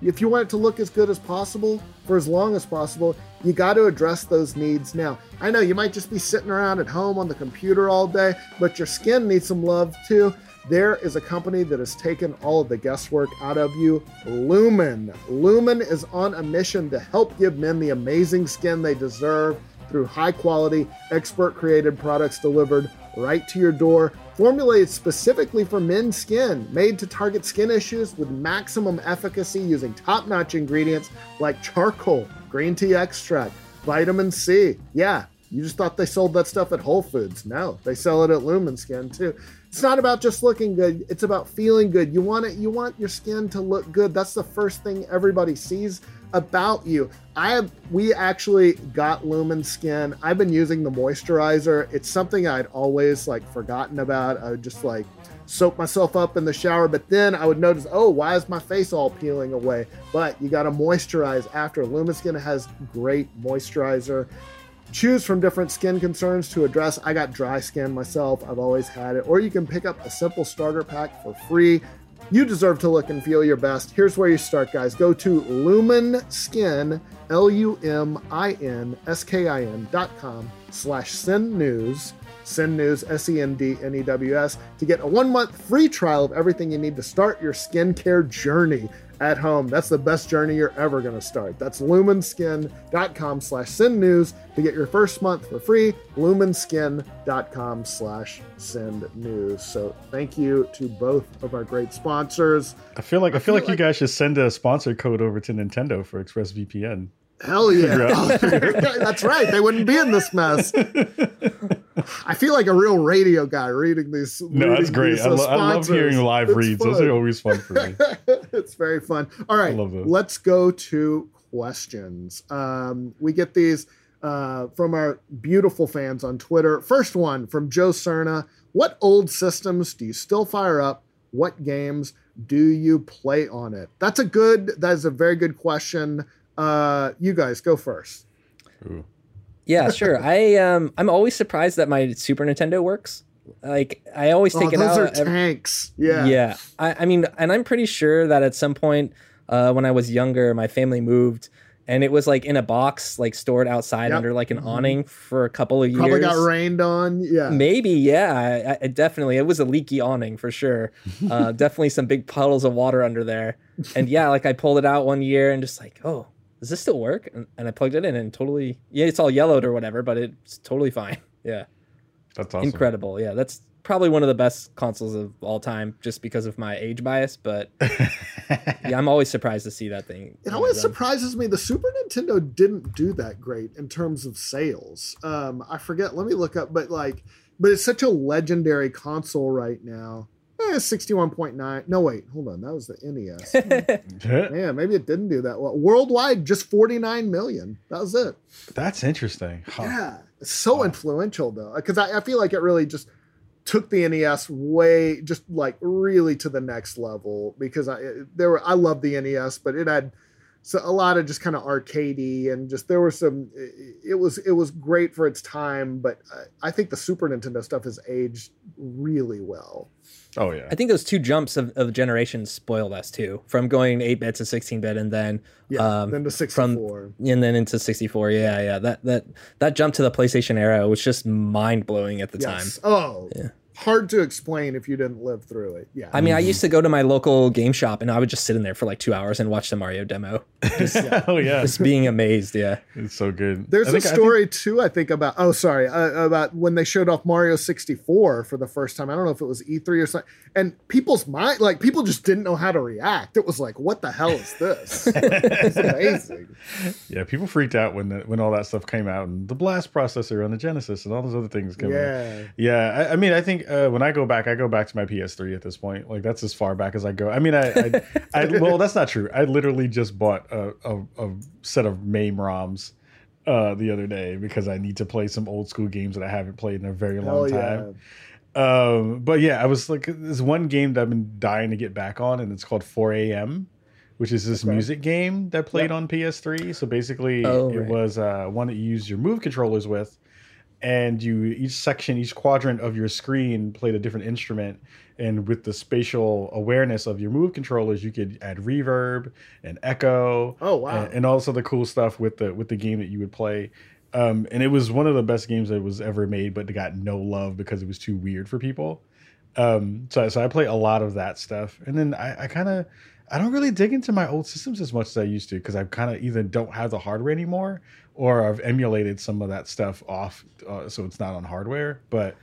If you want it to look as good as possible for as long as possible, you got to address those needs now. I know you might just be sitting around at home on the computer all day, but your skin needs some love too. There is a company that has taken all of the guesswork out of you Lumin. Lumin is on a mission to help give men the amazing skin they deserve through high quality, expert created products delivered right to your door, formulated specifically for men's skin, made to target skin issues with maximum efficacy using top notch ingredients like charcoal, green tea extract, vitamin C. Yeah, you just thought they sold that stuff at Whole Foods. No, they sell it at Lumin Skin too. It's not about just looking good, it's about feeling good. You want it you want your skin to look good. That's the first thing everybody sees about you. I have we actually got Lumin Skin. I've been using the moisturizer. It's something I'd always like forgotten about. I would just like soak myself up in the shower, but then I would notice, oh, why is my face all peeling away? But you got to moisturize after. Lumin Skin has great moisturizer. Choose from different skin concerns to address. I got dry skin myself. I've always had it. Or you can pick up a simple starter pack for free. You deserve to look and feel your best. Here's where you start, guys. Go to Lumin Skin, L U M I N S K I N dot com slash send news, send news, S E N D N E W S, to get a one month free trial of everything you need to start your skincare journey at home. That's the best journey you're ever going to start. That's luminskin.com slash send news to get your first month for free. luminskin.com slash send news. So thank you to both of our great sponsors. I feel like I, feel, like, like, you guys should send a sponsor code over to Nintendo for ExpressVPN. Hell yeah. That's right. They wouldn't be in this mess. I feel like a real radio guy reading these. No, reading that's great. I, lo- I, love hearing live it's reads. Fun. Those are always fun for me. it's very fun. All right, let's go to questions. Um, we get these uh, from our beautiful fans on Twitter. First one from Joe Cerna. What old systems do you still fire up? What games do you play on it? That's a good. That is a very good question. Uh, you guys go first. Ooh. Yeah, sure. I um I'm always surprised that my Super Nintendo works. Like I always take oh, it those out. Those are tanks. Yeah. Yeah. I, I mean, and I'm pretty sure that at some point uh, when I was younger, my family moved and it was like in a box, like stored outside yep. under like an mm-hmm. awning for a couple of years. Probably got rained on. Yeah. Maybe. Yeah. I, I definitely. It was a leaky awning for sure. Uh, definitely some big puddles of water under there. And yeah, like I pulled it out one year and just like, oh, does this still work? And, and, I plugged it in and totally, yeah, it's all yellowed or whatever, but it's totally fine. Yeah. That's awesome. Incredible. Yeah. That's probably one of the best consoles of all time just because of my age bias. But yeah, I'm always surprised to see that thing. It always run. surprises me. The Super Nintendo didn't do that great in terms of sales. Um, I forget, let me look up, but like, but it's such a legendary console right now. Eh, 61.9. No, wait, hold on. That was the NES. yeah, maybe it didn't do that well. Worldwide, just 49 million. That was it. That's interesting. Huh. Yeah. It's so wow. influential, though, because I, I feel like it really just took the NES way, just like really to the next level because I, there were, I love the NES, but it had so a lot of just kind of arcadey and just there were some it was it was great for its time but i think the super nintendo stuff has aged really well. Oh yeah. I think those two jumps of, of generations spoiled us too. From going 8-bit to 16-bit and then yeah, um, then to 64 from, and then into 64 yeah yeah. That that that jump to the playstation era was just mind-blowing at the yes. time. Oh. Yeah hard to explain if you didn't live through it. Yeah. I mean, I used to go to my local game shop and I would just sit in there for like two hours and watch the Mario demo. Just, yeah. oh yeah. Just being amazed. Yeah. It's so good. There's a story think... too. I think about. Oh, sorry. Uh, about when they showed off Mario 64 for the first time. I don't know if it was E3 or something. And people's mind, like people just didn't know how to react. It was like, what the hell is this? it's amazing. Yeah. People freaked out when the, when all that stuff came out and the blast processor on the Genesis and all those other things came yeah. out. Yeah. I, I mean, I think uh, when I go back, I go back to my PS3 at this point. Like that's as far back as I go. I mean, I, I, I well, that's not true. I literally just bought a, a, a set of MAME ROMs uh, the other day because I need to play some old school games that I haven't played in a very long Hell time. Yeah. Um, but yeah, I was like, there's one game that I've been dying to get back on, and it's called 4 a.m which is this okay. music game that played yep. on PS3. So basically, oh, it right. was uh, one that you use your move controllers with, and you each section each quadrant of your screen played a different instrument. And with the spatial awareness of your move controllers you could add reverb and echo. Oh wow. And, and also the cool stuff with the with the game that you would play. Um, and it was one of the best games that was ever made but it got no love because it was too weird for people. Um, so, so i play a lot of that stuff. And then i, I kind of I don't really dig into my old systems as much as I used to because I kind of either don't have the hardware anymore or I've emulated some of that stuff off, uh, so it's not on hardware. But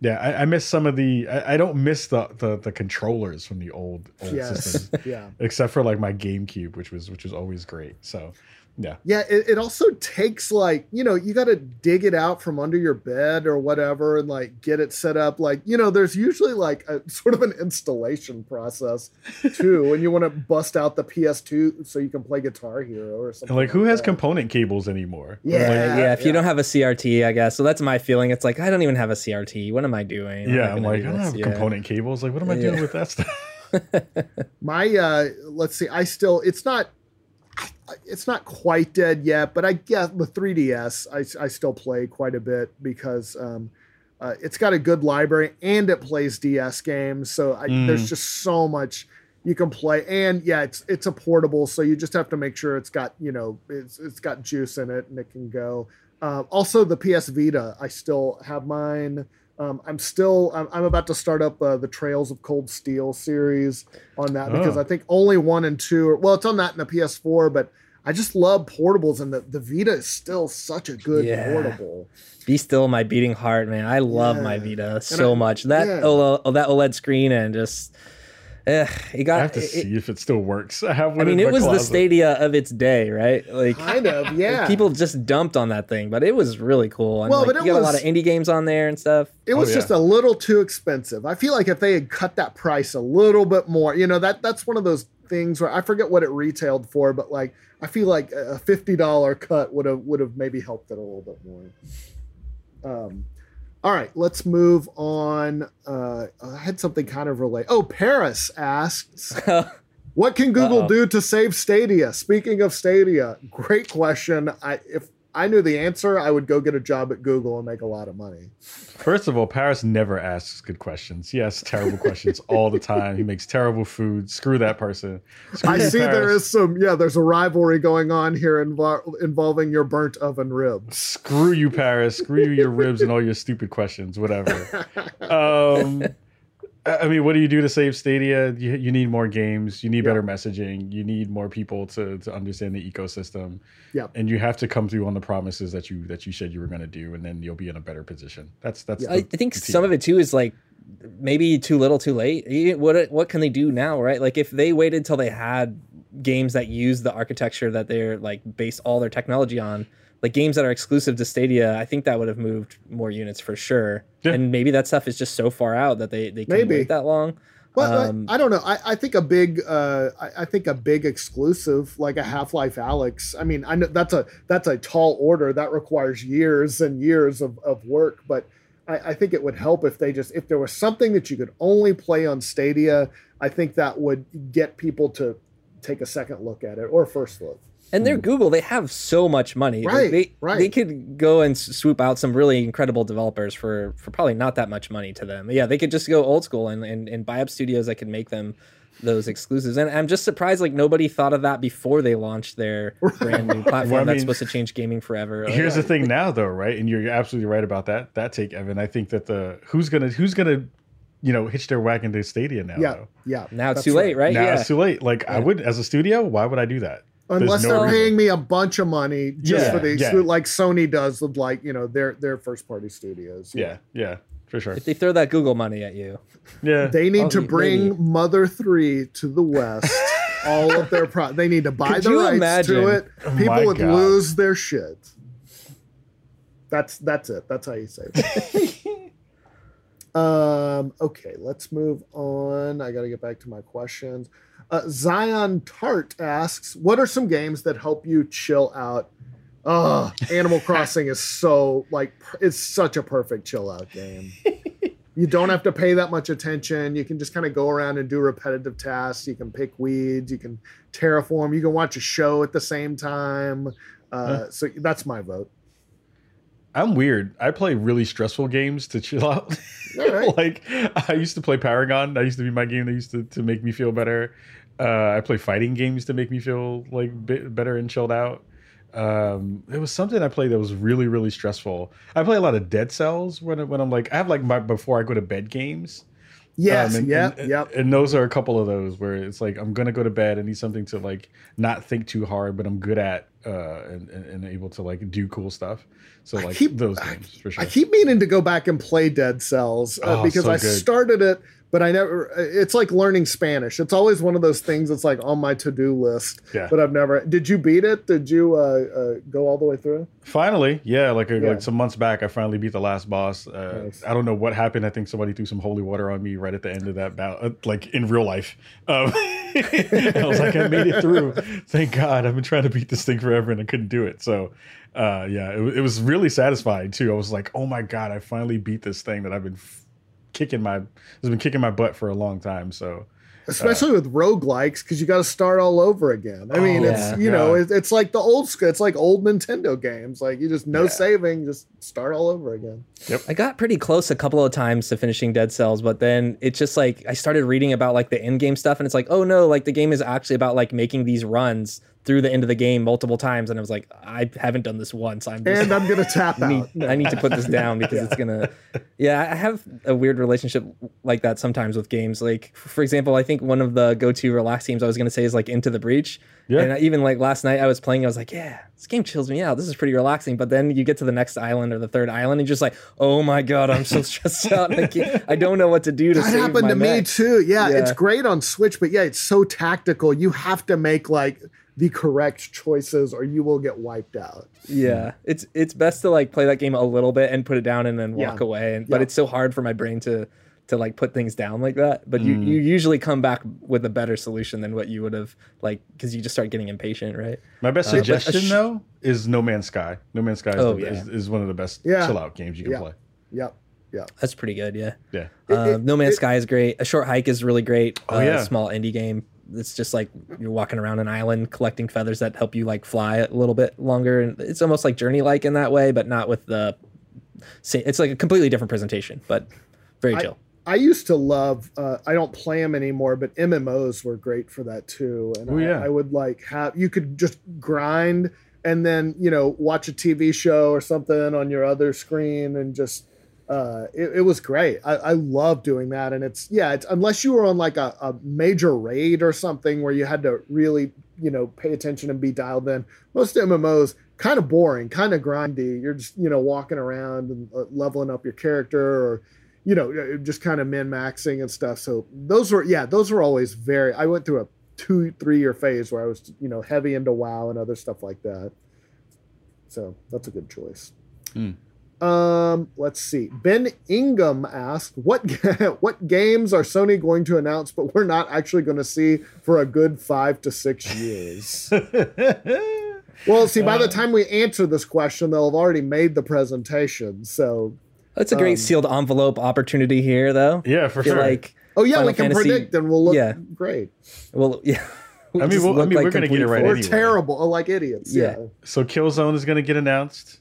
yeah, I, I miss some of the. I, I don't miss the, the, the controllers from the old old yes. systems. yeah, except for like my GameCube, which was which was always great. So yeah. Yeah. It, it also takes like, you know, you got to dig it out from under your bed or whatever and like get it set up. Like, you know, there's usually like a sort of an installation process too. when you want to bust out the PS2 so you can play Guitar Hero or something. Like, like who has component cables anymore? Yeah. Like, yeah. If you don't have a CRT, I guess. So that's my feeling. It's like, I don't even have a CRT. What am I doing? Yeah. I'm like, I don't have yeah. component cables. Like, what am I doing with that stuff? my, uh, let's see, I still, it's not, it's not quite dead yet, but I guess the 3DS I, I still play quite a bit because um, uh, it's got a good library and it plays DS games. So I, Mm. there's just so much you can play. And yeah, it's it's a portable, so you just have to make sure it's got you know it's it's got juice in it and it can go. Uh, also, the PS Vita, I still have mine. Um, I'm still I'm, I'm about to start up uh, the Trails of Cold Steel series on that because Oh. I think only one and two. Are, well, it's on that in the PS4, but I just love portables, and the, the Vita is still such a good Yeah. portable. Be still my beating heart, man. I love my Vita so I- much. That yeah. OLED, that OLED screen and just, eh, it got. I have to it- see if it still works. I have one I mean, in it my was the. Stadia of its day, right? Like Kind of, yeah. people just dumped on that thing, but it was really cool. And Well, like, but it you got a lot of indie games on there and stuff. It was Oh, just yeah. a little too expensive. I feel like if they had cut that price a little bit more, you know, that that's one of those things where I forget what it retailed for, but like I feel like a fifty dollar cut would have would have maybe helped it a little bit more. Um, all right, let's move on. Uh, I had something kind of related. Oh, Paris asks, "What can Google Uh-oh. do to save Stadia?" Speaking of Stadia, great question. I if I knew the answer, I would go get a job at Google and make a lot of money. First of all, Paris never asks good questions. He asks terrible questions all the time. He makes terrible food. Screw that person. Screw I see there Paris. is some, yeah, there's a rivalry going on here invo- involving your burnt oven ribs. Screw you, Paris. Screw you, your ribs, and all your stupid questions. Whatever. Um, I mean, what do you do to save Stadia? You, you need more games. You need Yeah. better messaging. You need more people to, to understand the ecosystem. Yeah. And you have to come through on the promises that you that you said you were going to do, and then you'll be in a better position. That's that's. I, I think the some of it too is like maybe too little, too late. What what can they do now, right? Like if they waited till they had games that use the architecture that they're like base all their technology on, like games that are exclusive to Stadia, I think that would have moved more units for sure. Yeah. And maybe that stuff is just so far out that they they can Maybe. wait that long. Well, Um, I, I don't know. I, I think a big, uh, I, I think a big exclusive like a Half-Life: Alyx. I mean, I know that's a that's a tall order that requires years and years of, of work, but I, I think it would help if they just if there was something that you could only play on Stadia. I think that would get people to take a second look at it or first look. And they're hmm. Google. They have so much money. Like, Right, they, right. They could go and s- swoop out some really incredible developers for for probably not that much money to them. Yeah, they could just go old school and, and, and buy up studios that could make them those exclusives. And I'm just surprised like nobody thought of that before they launched their brand new platform Well, I that's mean, supposed to change gaming forever. Like, Here's the thing now, though, right? And you're absolutely right about that. That take, Evan. I think that the who's gonna who's gonna, you know, hitch their wagon to Stadia now. Yeah, though? yeah. now it's that's too late, right? Now yeah. it's too late. Like I would, as a studio, why would I do that? There's Unless no they're reason. paying me a bunch of money just Yeah, for the yeah. like Sony does with like you know their their first party studios. Yeah, yeah, for sure. If they throw that Google money at you. Yeah, They need Oh, to maybe. bring Mother Three to the West. all of their pro. They need to buy Could the rights imagine? to it. Oh People my would God. lose their shit. That's that's it. That's how you say it. um. Okay. Let's move on. I got to get back to my questions. Uh, Zion Tart asks, "What are some games that help you chill out?" Oh, Animal Crossing is so like it's such a perfect chill out game. you don't have to pay that much attention. You can just kind of go around and do repetitive tasks. You can pick weeds. You can terraform. You can watch a show at the same time. Uh, So that's my vote. I'm weird. I play really stressful games to chill out. Right. like I used to play Paragon. That used to be my game that used to, to make me feel better. Uh, I play fighting games to make me feel like bit better and chilled out. Um, it was something I played that was really really stressful. I play a lot of Dead Cells when when I'm like I have like my before I go to bed games. Yes. Um, and, yep. and, yep. And those are a couple of those where it's like I'm gonna go to bed. I need something to like not think too hard, but I'm good at uh, and, and, and able to like do cool stuff. So like keep- those I- games for sure. I keep meaning to go back and play Dead Cells uh, Oh, because so I started it, but I never. It's like learning Spanish. It's always one of those things that's like on my to do list, Yeah. but I've never. Did you beat it? Did you uh, uh, go all the way through? Finally, yeah, like a, Yeah. like some months back, I finally beat the last boss. Uh, Nice. I don't know what happened. I think somebody threw some holy water on me right at the end of that battle, uh, like in real life. Um, I was like, I made it through. Thank God. I've been trying to beat this thing forever and I couldn't do it. So, uh, yeah, it, it was really satisfying too. I was like, oh my God, I finally beat this thing that I've been f- kicking my has been kicking my butt for a long time. So. Uh, especially with roguelikes because you got to start all over again i mean Oh, it's yeah. you know Yeah. it, it's like the old it's like old nintendo games like you just no Yeah. saving just start all over again Yep. I got pretty close a couple of times to finishing Dead Cells, but then it's just like I started reading about like the end game stuff, and it's like, oh no, like the game is actually about like making these runs through the end of the game multiple times, and I was like, I haven't done this once. I'm just and i'm gonna tap need, out I need to put this down because it's gonna. Yeah, I have a weird relationship like that sometimes with games. Like, for example, I think one of the go-to relax games I was gonna say is like Into the Breach. Yeah. And I, even like last night, I was playing. I was like, yeah, this game chills me out. This is pretty relaxing. But then you get to the next island or the third island, and you're just like, oh my god, I'm so stressed out. I, can't, I don't know what to do to that save happened my to me too yeah, Yeah. it's great on switch but yeah it's so tactical you have to make like the correct choices or you will get wiped out Yeah, it's it's best to like play that game a little bit and put it down and then walk Yeah. away. And, But Yeah. it's so hard for my brain to to like put things down like that. But you you usually come back with a better solution than what you would have like because you just start getting impatient, right? My best Uh, suggestion sh- though is No Man's Sky. No Man's Sky is, Oh, the, yeah. is, is one of the best Yeah. chill out games you can Yeah. play. yep Yeah. That's pretty good. Yeah. Yeah. Uh, it- no Man's it- Sky is great. A Short Hike is really great. Oh, uh, yeah. Small indie game. It's just like you're walking around an island collecting feathers that help you like fly a little bit longer, and it's almost like Journey like in that way, but not with the. sa- It's like a completely different presentation, but very I- chill. I used to love. Uh, I don't play them anymore, but MMOs were great for that too. And Oh, I, yeah. I would like have you could just grind and then you know watch a TV show or something on your other screen and just. Uh, it, it was great. I, I love doing that, and it's yeah. It's unless you were on like a, a major raid or something where you had to really you know pay attention and be dialed in. Most MMOs kind of boring, kind of grindy. You're just you know walking around and uh, leveling up your character or you know, uh, just kind of min maxing and stuff. So those were, yeah, those were always very. I went through a two, three year phase where I was, you know, heavy into WoW and other stuff like that. So that's a good choice. Hmm. Um, let's see. Ben Ingham asked, "What what games are Sony going to announce, but we're not actually going to see for a good five to six years?" well, see, by the Uh, time we answer this question, they'll have already made the presentation. So, That's a great Um, sealed envelope opportunity here, though. yeah, for sure. like, oh yeah, Final we can Fantasy- predict, and we'll look yeah. great. well, yeah. We I mean, just well, I look mean, we're gonna get it right We're anyway. terrible, oh, like idiots. Yeah. Yeah. so Killzone is going to get announced.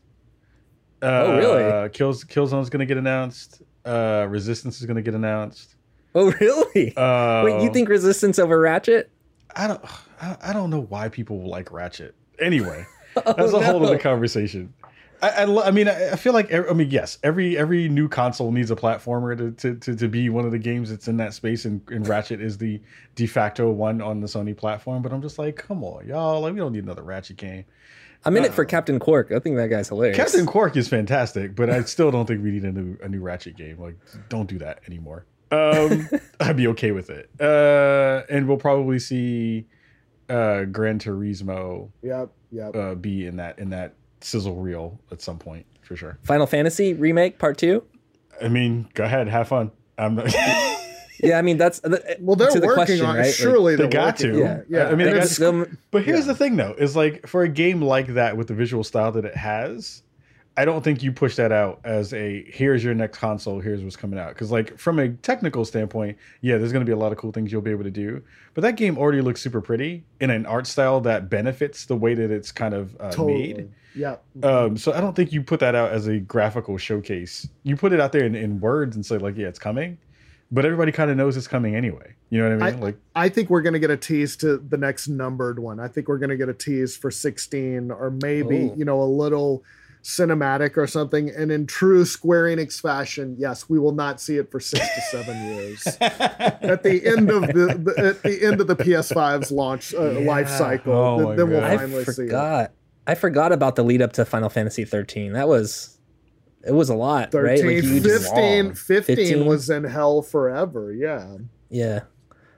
Uh, Oh, really? Kills Killzone is going to get announced. Uh, Resistance is going to get announced. Oh, really? Uh, Wait, you think Resistance over Ratchet? I don't. I don't know why people like Ratchet. Anyway, Oh, that's a whole other conversation. I, I, I mean, I, I feel like I mean, yes, every every new console needs a platformer to, to, to, to be one of the games that's in that space, and, and Ratchet is the de facto one on the Sony platform. But I'm just like, come on, y'all, like we don't need another Ratchet game. I'm in it for Captain Qwark. I think that guy's hilarious. Captain Qwark is fantastic, but I still don't think we need a new a new Ratchet game. Like, don't do that anymore. Um, I'd be okay with it. Uh, and we'll probably see uh, Gran Turismo Yep. Yep. uh, be in that in that sizzle reel at some point for sure. Final Fantasy remake part two. I mean, go ahead, have fun. I'm not, Yeah, I mean that's the, well, they're to the working question, on it. right? Surely they they're got working to. on it. Yeah. I mean, they that's- some- But here's Yeah. the thing, though, is like for a game like that with the visual style that it has, I don't think you push that out as a here's your next console, here's what's coming out. Because like from a technical standpoint, yeah, there's going to be a lot of cool things you'll be able to do. But that game already looks super pretty in an art style that benefits the way that it's kind of uh, totally. made. Yeah. Um, so I don't think you put that out as a graphical showcase. You put it out there in, in words and say like, yeah, it's coming. But everybody kind of knows it's coming anyway. You know what I mean? like, I think we're going to get a tease to the next numbered one. I think we're going to get a tease for 16 or maybe, Oh. you know, a little cinematic or something. And in true Square Enix fashion, yes, we will not see it for six to seven years. at the end of the, the at the end of the PS5's launch uh, life cycle, Oh then, my then we'll God. I finally see it. I forgot about the lead up to Final Fantasy 13. That was it was a lot, 13, right? Like 15, 15 15. was in hell forever. Yeah. yeah.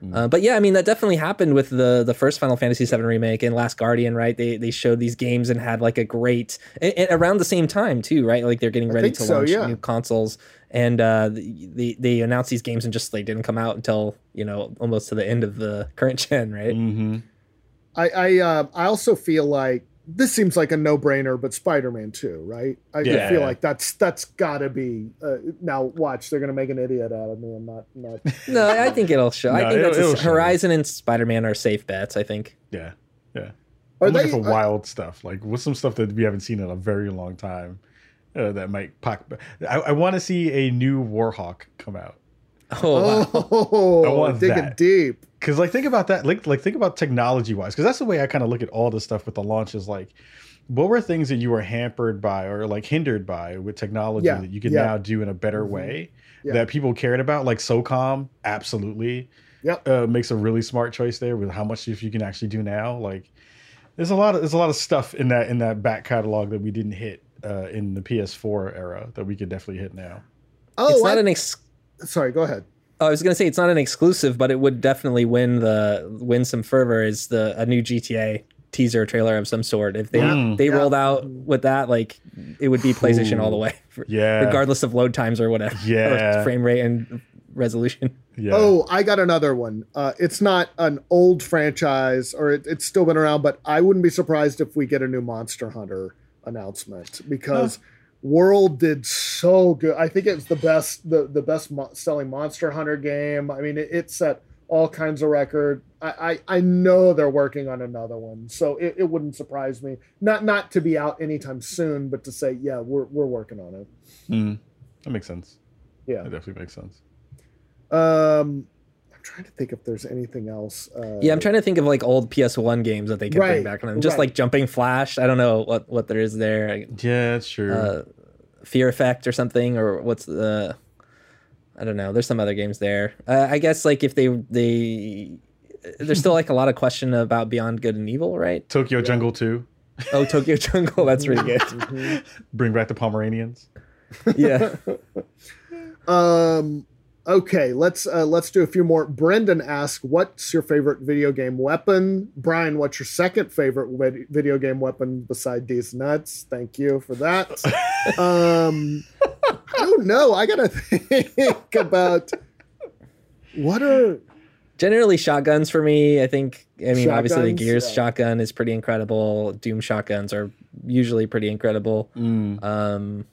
Mm. Uh, but yeah, I mean that definitely happened with the the first Final Fantasy VII remake and Last Guardian, right? They they showed these games and had like a great and, and around the same time too, right? Like they're getting ready to so, launch yeah. new consoles, and uh, they they announced these games and just like didn't come out until you know almost to the end of the current gen, right? hmm I I, uh, I also feel like this seems like a no-brainer, but Spider-Man 2, right? I, Yeah. I feel like that's that's got to be. Uh, now, watch, they're gonna make an idiot out of me and not not. No, I think it'll show. I think it'll- that's a- it'll show. Horizon and Spider Man are safe bets. I think. Yeah, yeah. Are I'm looking they- for wild stuff. Like with some stuff that we haven't seen in a very long time uh, that might pop. I, I want to see a new Warhawk come out. Oh, wow. Oh, I want digging that. deep. Because like think about that. Like like think about technology wise. Because that's the way I kind of look at all this stuff with the launches. Like, what were things that you were hampered by or like hindered by with technology Yeah, that you can yeah. now do in a better Mhm. way Yeah. that people cared about? Like SOCOM, absolutely. Yep. uh, makes a really smart choice there with how much stuff you can actually do now. Like, there's a lot of there's a lot of stuff in that in that back catalog that we didn't hit uh, in the PS4 era that we could definitely hit now. Oh, it's not I- an ex- sorry. Go ahead. I was gonna say it's not an exclusive, but it would definitely win the win some fervor. Is the a new GTA teaser trailer of some sort? If they Yeah. they Yeah. rolled out with that, like it would be PlayStation all the Ooh. way, Yeah, regardless of load times or whatever, Yeah. or frame rate and resolution. yeah. Oh, I got another one. Uh, it's not an old franchise, or it, it's still been around, but I wouldn't be surprised if we get a new Monster Hunter announcement because World did so good. I think it was the best, the the best mo- selling Monster Hunter game. I mean, it, it set all kinds of record. I, I I know they're working on another one, so it, it wouldn't surprise me. Not not to be out anytime soon, but to say, yeah, we're we're working on it. Mm, that makes sense. Yeah. That definitely makes sense. Um, trying to think if there's anything else. Uh, Yeah, I'm trying to think of like old PS1 games that they can Right, bring back on them. Just right. like Jumping Flash. I don't know what what there is there. Yeah, that's true. Uh, Fear Effect or something, or what's the? I don't know. There's some other games there. Uh, I guess like if they they there's still like a lot of question about Beyond Good and Evil, right? Tokyo Jungle 2. Oh, Tokyo Jungle, that's really good. Mhm. Bring back the Pomeranians. Yeah. Um. Okay, let's uh, let's do a few more. Brendan asks, "What's your favorite video game weapon?" Brian, what's your second favorite vid- video game weapon beside these nuts? Thank you for that. um, I don't know. I gotta think about what are Generally shotguns for me. I think. I mean, obviously the Gears yeah. shotgun is pretty incredible. Doom shotguns are usually pretty incredible. Mm. Um,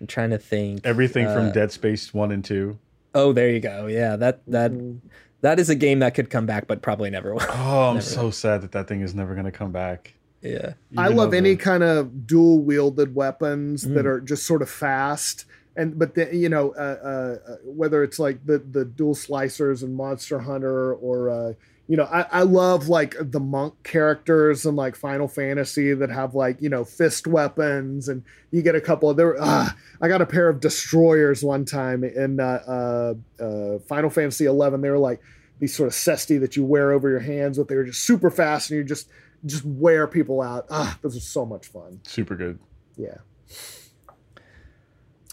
I'm trying to think. Everything Uh, from Dead Space 1 and 2. Oh, there you go. Yeah, that that Mm, that is a game that could come back, but probably never will. Oh, I'm Never. so sad that that thing is never going to come back. yeah. I love any the- kind of dual wielded weapons that Mm. are just sort of fast. And but the, you know uh, uh, uh, whether it's like the the dual slicers and Monster Hunter or uh, you know I, I love like the monk characters and like Final Fantasy that have like you know fist weapons and you get a couple of there. Ah, I got a pair of destroyers one time in uh, uh, uh, Final Fantasy eleven. They were like these sort of cesti that you wear over your hands, but they were just super fast and you just just wear people out. Ah, those are so much fun. Super good. Yeah.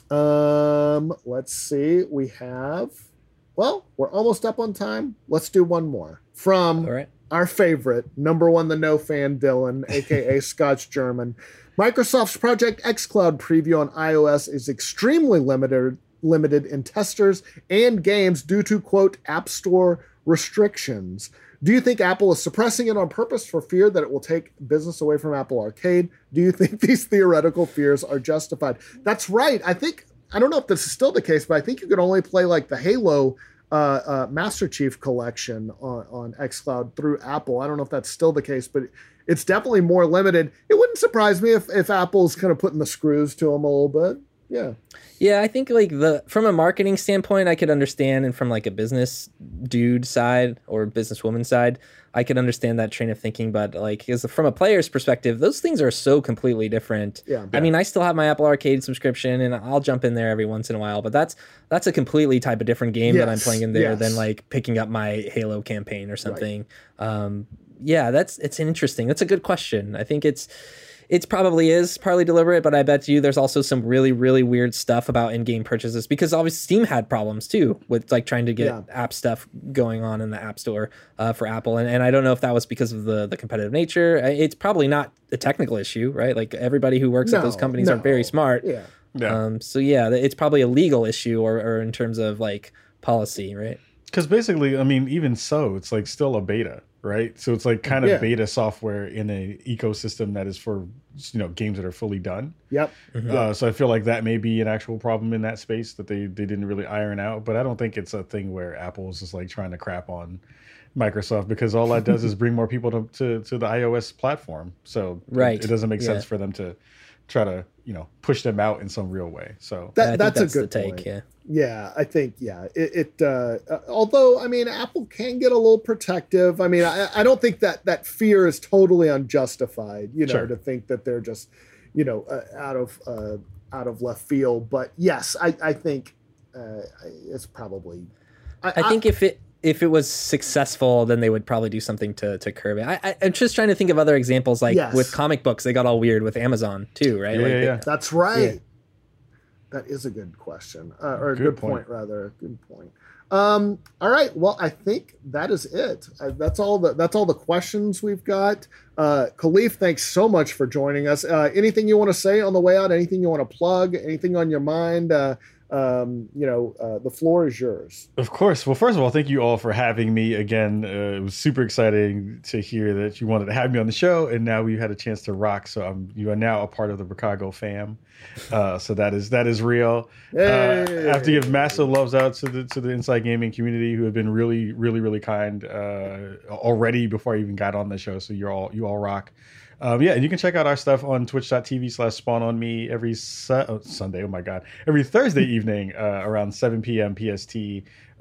Um, let's see. We have well, we're almost up on time. Let's do one more. From right. our favorite, number one, the no fan Dylan, aka Scotch German. Microsoft's Project xCloud preview on iOS is extremely limited limited in testers and games due to quote App Store restrictions. Do you think Apple is suppressing it on purpose for fear that it will take business away from Apple Arcade? Do you think these theoretical fears are justified? That's right. I think I don't know if this is still the case, but I think you could only play like the Halo uh, uh, Master Chief collection on, on xCloud through Apple. I don't know if that's still the case, but it's definitely more limited. It wouldn't surprise me if, if Apple's kind of putting the screws to them a little bit. Yeah. Yeah, I think like the from a marketing standpoint, I could understand, and from like a business dude side or businesswoman side, I could understand that train of thinking. But like, as from a player's perspective, those things are so completely different. Yeah. I mean, I still have my Apple Arcade subscription, and I'll jump in there every once in a while. But that's that's a completely type of different game that I'm playing in there yes. than like picking up my Halo campaign or something. Um, yeah, that's it's interesting. That's a good question. I think it's it's probably is partly deliberate, but I bet you there's also some really, really weird stuff about in-game purchases because obviously Steam had problems too with like trying to get Yeah. app stuff going on in the App Store uh, for Apple, and, and I don't know if that was because of the the competitive nature. Uh, It's probably not a technical issue, right? Like everybody who works at those No, companies are very smart. Yeah. Yeah. Um, so yeah, it's probably a legal issue or, or in terms of like policy, right? Because basically, I mean, even so, it's like still a beta, right? So it's like kind of Yeah. beta software in a ecosystem that is for you know games that are fully done. Yep. Uh, so I feel like that may be an actual problem in that space that they they didn't really iron out. But I don't think it's a thing where Apple is just like trying to crap on Microsoft because all that does is bring more people to, to, to the iOS platform. So it- Right. it, doesn't make sense Yeah. for them to try to you know push them out in some real way. So That, that's, that's a good the take. point. Yeah. Yeah, I think yeah. It, it uh, uh, although I mean Apple can get a little protective. I mean I, I don't think that that fear is totally unjustified. You know Sure. to think that they're just you know uh, out of uh, out of left field. But yes, I I think uh, it's probably. I think if it if it was successful, then they would probably do something to to curb it. I, I, I'm just trying to think of other examples, like Yes. with comic books, they got all weird with Amazon too, right? Yeah, like yeah, they- yeah. That's right. That is a good question, uh, or a Good good, point. point. rather. Good point. Um, all right. Well, I think that is it. Uh, that's all the that's all the questions we've got. Uh, Kahlief, thanks so much for joining us. Uh, anything you want to say on the way out? Anything you want to plug? Anything on your mind? Um, you know, uh, the floor is yours. Of course. Well, first of all, thank you all for having me again. Uh, it was super exciting to hear that you wanted to have me on the show, and now we had a chance to rock. So I'm, you are now a part of the Chicago fam. Uh, so that is that is real. Uh, I have to give massive loves out to the to the Inside Gaming community who have been really, really, really kind uh, already before I even got on the show. So you're all you all rock. Um, yeah, and you can check out our stuff on twitch.tv slash spawn on me every su- oh, Sunday. Oh my God. Every Thursday evening uh, around 7 p.m. PST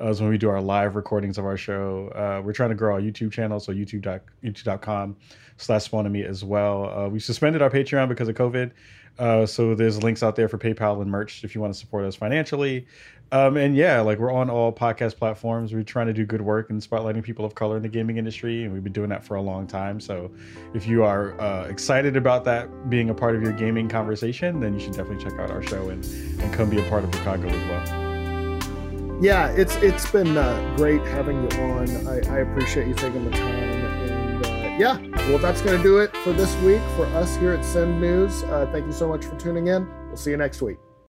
uh, is when we do our live recordings of our show. Uh, we're trying to grow our YouTube channel, so YouTube youtube.com slash spawn on me as well. Uh, we suspended our Patreon because of COVID. Uh, so there's links out there for PayPal and merch if you want to support us financially. Um, and yeah, like we're on all podcast platforms. We're trying to do good work and spotlighting people of color in the gaming industry, and we've been doing that for a long time. So if you are uh, excited about that being a part of your gaming conversation, then you should definitely check out our show and, and come be a part of Chicago as well. Yeah, it's it's been uh, great having you on. I, I appreciate you taking the time. And uh, yeah, well, that's going to do it for this week for us here at Send News. Uh, thank you so much for tuning in. We'll see you next week.